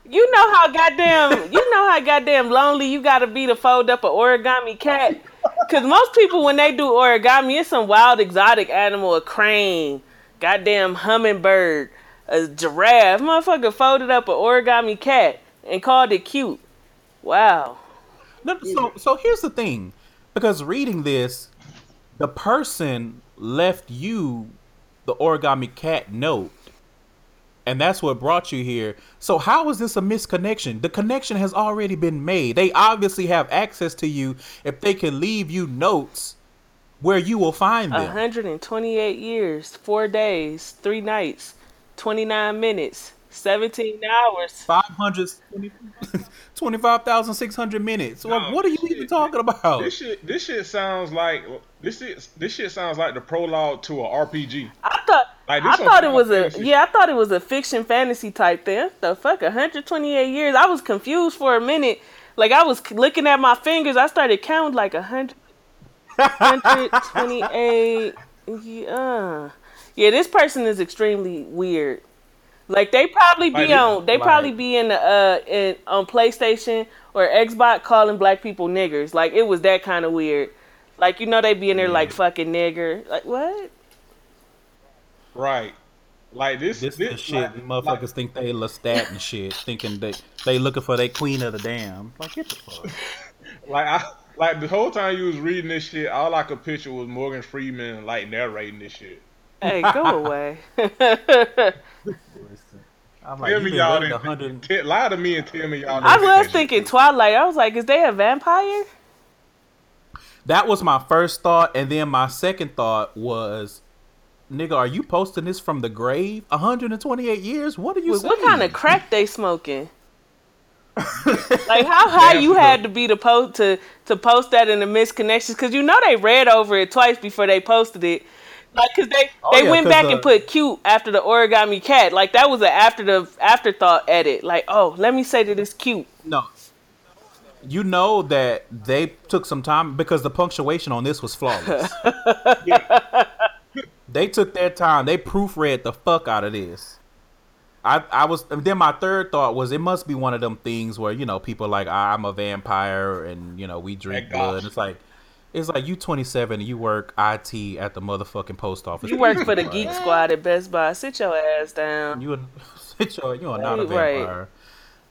You know how goddamn, you know how goddamn lonely you gotta be to fold up an origami cat. Cause most people when they do origami, it's some wild exotic animal, a crane, goddamn hummingbird, a giraffe. Motherfucker folded up an origami cat and called it cute. Wow. No, so so here's the thing. Because reading this, the person left you the origami cat note. And that's what brought you here. So how is this a misconnection? The connection has already been made. They obviously have access to you if they can leave you notes where you will find them. 128 years, four days, three nights, 29 minutes, 17 hours. 500 25,600 minutes. Well, No, what are you shit. even talking about? This shit, this shit sounds like this shit. This shit sounds like the prologue to a RPG. I thought Like, I this some thought it Final was a Fantasy yeah, I thought it was a fiction fantasy type thing. The fuck, 128 years. I was confused for a minute. Like I was looking at my fingers. I started counting like 100, 128. Yeah, yeah. This person is extremely weird. Like they probably be Like, on. They like- probably be in the uh in on PlayStation or Xbox calling black people niggers. Like it was that kind of weird. Like you know they be in there like fucking nigger. Like what? Right. Like this. This, this this shit, like- motherfuckers like- think they Lestat and shit, thinking they they looking for their Queen of the Damned. Like get the fuck. Like I like the whole time you was reading this shit, all I could picture was Morgan Freeman like narrating this shit. Hey, go away. I'm like, Tell you me been y'all waiting didn't 100 t- lie to me and tell me y'all. I was thinking. Twilight. I was like, is they a vampire? That was my first thought, and then my second thought was, nigga, are you posting this from the grave? 128 years? What are you What, saying? what kind of crack they smoking? like how high you had to be to post to to post that in the misconnections because you know they read over it twice before they posted it. Like, cause they Oh, they yeah, went 'cause, back uh, and put cute after the origami cat. Like that was an after the afterthought edit. Like, oh, let me say that it's cute. No. You know that they took some time because the punctuation on this was flawless. they took their time. They proofread the fuck out of this. I I was then my third thought was it must be one of them things where you know people like "Ah, I'm a vampire and you know we drink That gosh. blood. It's like it's like you 27 and you work IT at the motherfucking post office. You work for the Geek Squad at Best Buy. Sit your ass down. You are, you are not a Right. vampire.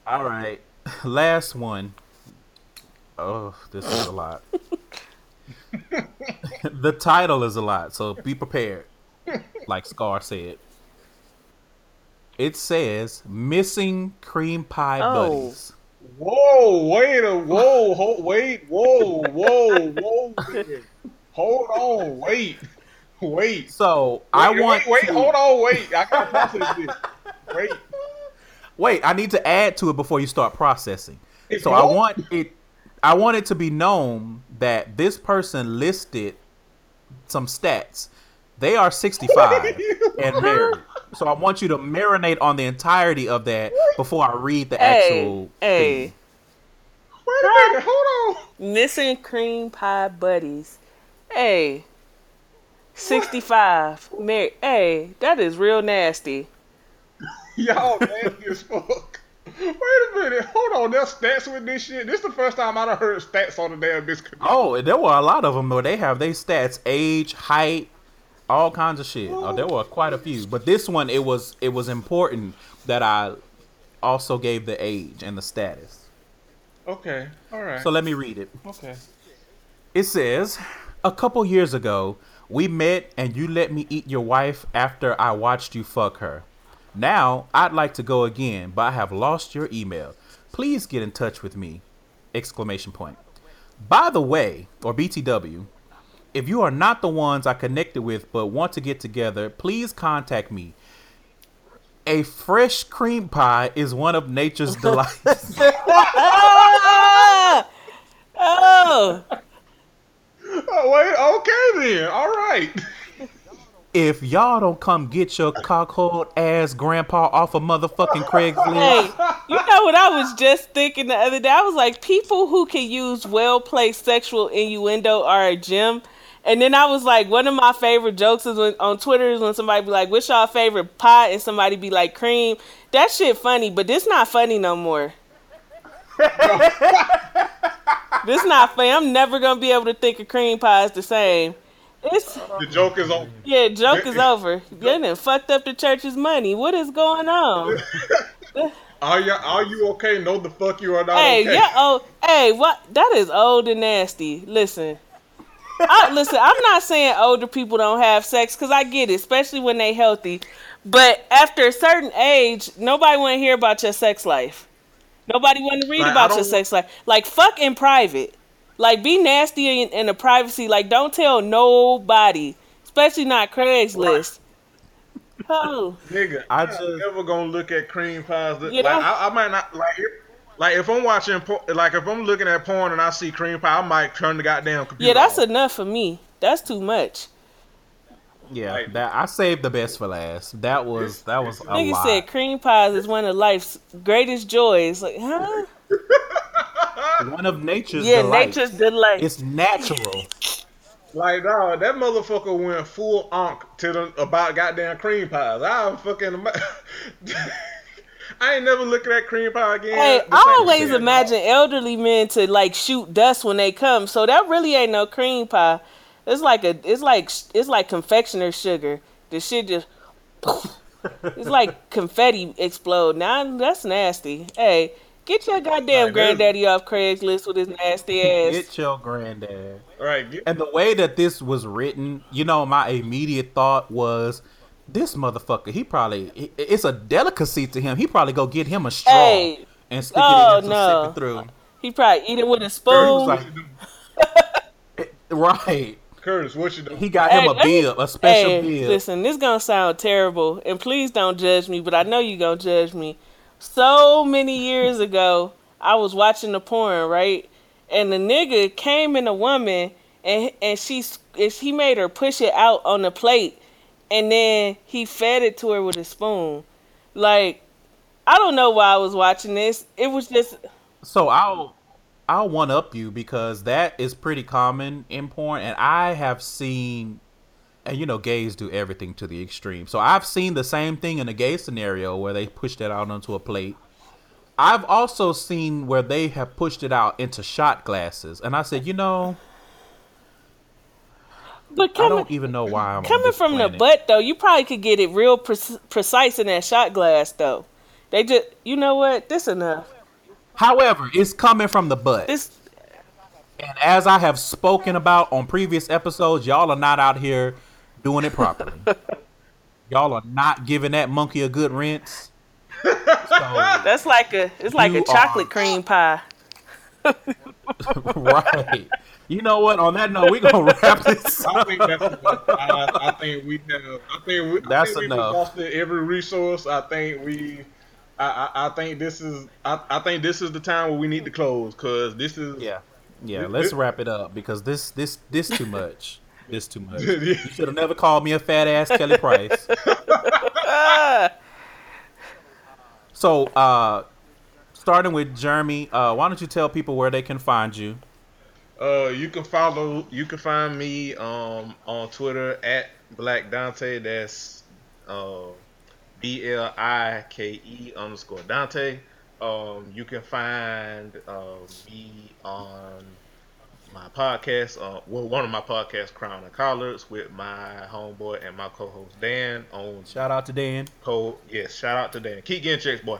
All right, last one. Oh, this is a lot. the title is a lot, so be prepared. Like Scar said. It says missing cream pie Oh. buddies. Whoa, wait a whoa, ho, wait, whoa, whoa, whoa. Hold on, wait, wait. So I Wait, want wait, to, hold on, wait. I gotta process this. Wait. Wait, I need to add to it before you start processing. If so I want it I want it to be known that this person listed some stats. They are 65 and married. So I want you to marinate on the entirety of that before I read the Hey, actual hey. thing. Wait a minute, hold on. Missing cream pie buddies. Hey. 65. Mary. Hey, that is real nasty. Y'all nasty as fuck. Wait a minute, hold on. There's stats with this shit. This is the first time I done heard stats on the damn biscuit. Oh, and there were a lot of them where they have their stats, age, height, all kinds of shit. Oh, there were quite a few, but this one it was it was important that I also gave the age and the status. Okay, all right. So let me read it. okay. It says, "A couple years ago, we met and you let me eat your wife after I watched you fuck her. Now, I'd like to go again, but I have lost your email. Please get in touch with me." Exclamation point. By the way, or BTW, if you are not the ones I connected with but want to get together, please contact me. A fresh cream pie is one of nature's delights. Oh, Oh, wait, okay then. All right. if y'all don't come get your cockhold ass grandpa off of motherfucking Craigslist, hey, you know what I was just thinking the other day? I was like, people who can use well placed sexual innuendo are a gem. And then I was like, one of my favorite jokes is when on Twitter is when somebody be like, "What's y'all favorite pie?" and somebody be like, "Cream." That shit funny, but this not funny no more. this not funny. I'm never gonna be able to think of cream pie as the same. It's The joke is over. yeah, joke is over. You done fucked up the church's money. What is going on? Are you are you okay? No, the fuck you are not Hey, okay. yeah, oh, hey, what? That is old and nasty. Listen, I, listen. I'm not saying older people don't have sex because I get it, especially when they healthy. But after a certain age, nobody want to hear about your sex life. Nobody want to read Like, about your sex life. Like fuck in private. Like be nasty in, in the privacy. Like don't tell nobody, especially not Craigslist. Oh, Nigga, I I just- am never gonna look at cream pies. That, Yeah. Like I, I might not like if, like if I'm watching por- like if I'm looking at porn and I see cream pie, I might turn the goddamn computer. yeah, that's off. enough for me. That's too much. yeah, Like- that I saved the best for last. That was that was a Nigga lot. said cream pies is one of life's greatest joys. Like, huh? One of nature's Yeah, delights. nature's delight. It's natural. Like dog, that motherfucker went full onk to the about goddamn cream pies. I'm fucking ima- I ain't never looking at cream pie again. Hey, I always shit, imagine elderly men to like shoot dust when they come. So that really ain't no cream pie. It's like a, it's like, it's like confectioner sugar. The shit just, it's like confetti explode. Now that's nasty. Hey, get your goddamn Like, granddaddy off Craigslist with his nasty ass. Get your granddad. dog. Right, get, And the way that this was written, you know, my immediate thought was, this motherfucker, he probably, it's a delicacy to him. He probably go get him a straw Hey. and stick Oh, it in oh, no. sip it through. He probably eat it with a spoon. was like, right. Curtis, what you doing? He got Hey, him a let me- bib, a special Hey, bib. listen, this gonna sound terrible, and please don't judge me, but I know you gonna judge me. So many years ago, I was watching the porn, right? And the nigga came in a woman and and she and he made her push it out on the plate and then he fed it to her with a spoon. Like I don't know why I was watching this. It was just So I'll I'll one up you because that is pretty common in porn and I have seen and you know gays do everything to the extreme. So I've seen the same thing in a gay scenario where they push that out onto a plate. I've also seen where they have pushed it out into shot glasses and I said, "You know, but I coming, don't even know why I'm coming from the butt though, you probably could get it real pre- precise in that shot glass though. They just, you know what? This enough. However, it's coming from the butt. This And as I have spoken about on previous episodes, y'all are not out here doing it properly. y'all are not giving that monkey a good rinse. So, that's like a it's like a chocolate are- cream pie. right. You know what? On that note, we're gonna wrap this I think that's enough. I, I think we have. I think we. That's I think enough. We exhausted every resource. I think we. I, I, I think this is. I, I think this is the time where we need to close because this is. Yeah. Yeah, let's wrap it up because this this this too much. This too much. You should have never called me a fat ass Kelly Price. so, uh starting with Jeremy, uh, why don't you tell people where they can find you? Uh, you can follow. You can find me um on Twitter at Blike Dante. That's uh B L I K E underscore Dante. Um, you can find uh, me on my podcast. Uh, well, one of my podcasts, Crown and Collards, with my homeboy and my co-host Dan on Shout out to Dan. Cold. Yes, shout out to Dan. Keep getting checks, boy.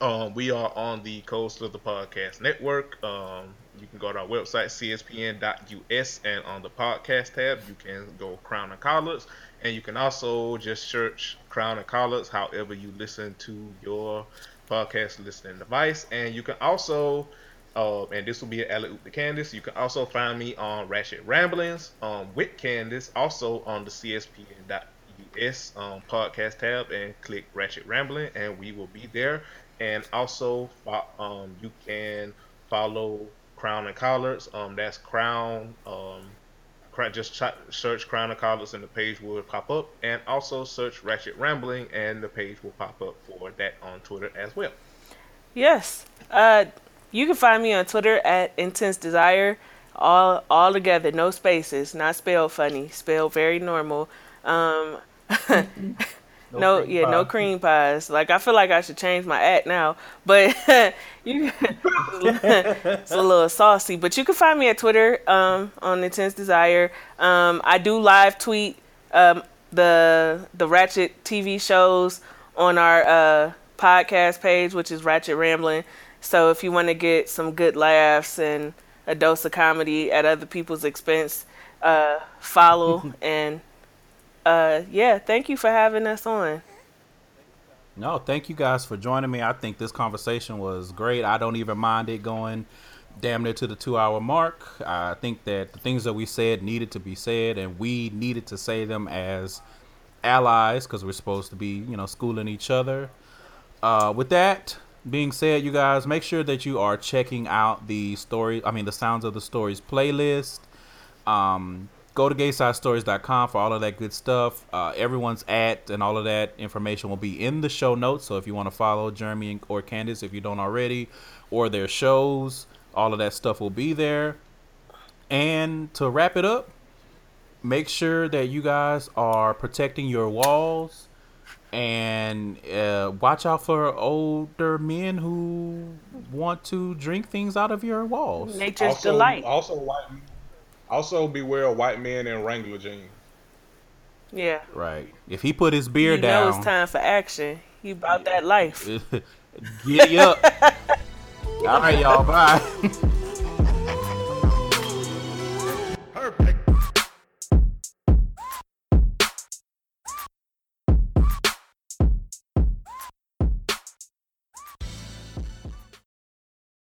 Um, we are on the Coast of the Podcast Network. Um, you can go to our website, cspn.us, and on the podcast tab, you can go Crown and Collards. And you can also just search Crown and Collards, however you listen to your podcast listening device. And you can also, uh, and this will be an alley oop to Candace, you can also find me on Ratchet Ramblings um, with Candace, also on the cspn.us um, podcast tab, and click Ratchet Rambling, and we will be there. And also, um, you can follow Crown and Collards. Um, that's Crown. Um, just ch- search Crown and Collards, and the page will pop up. And also search Ratchet Rambling, and the page will pop up for that on Twitter as well. Yes. Uh, you can find me on Twitter at Intense Desire, all all together, no spaces, not spelled funny, spelled very normal. Um, no, cream yeah, no cream pies. Like I feel like I should change my act now, but you, it's a little saucy. But you can find me at Twitter um, on Intense Desire. Um, I do live tweet um, the the Ratchet TV shows on our uh, podcast page, which is Ratchet Rambling. So if you want to get some good laughs and a dose of comedy at other people's expense, uh, follow and uh, yeah, thank you for having us on. No, thank you guys for joining me. I think this conversation was great. I don't even mind it going damn near to the two hour mark. I think that the things that we said needed to be said, and we needed to say them as allies because we're supposed to be, you know, schooling each other. Uh, with that being said, you guys make sure that you are checking out the story. I mean, the Sounds of the Stories playlist. Um, go to gaysidestories.com for all of that good stuff. Uh, everyone's at and all of that information will be in the show notes. So if you want to follow Jeremy or Candace, if you don't already, or their shows, all of that stuff will be there. And to wrap it up, make sure that you guys are protecting your walls and uh, watch out for older men who want to drink things out of your walls. Nature's also, delight. Also, white. Also, beware of white men in Wrangler jeans. Yeah. Right. If he put his beard you know down, it's time for action. You about that life. giddy up. All right, y'all. Bye.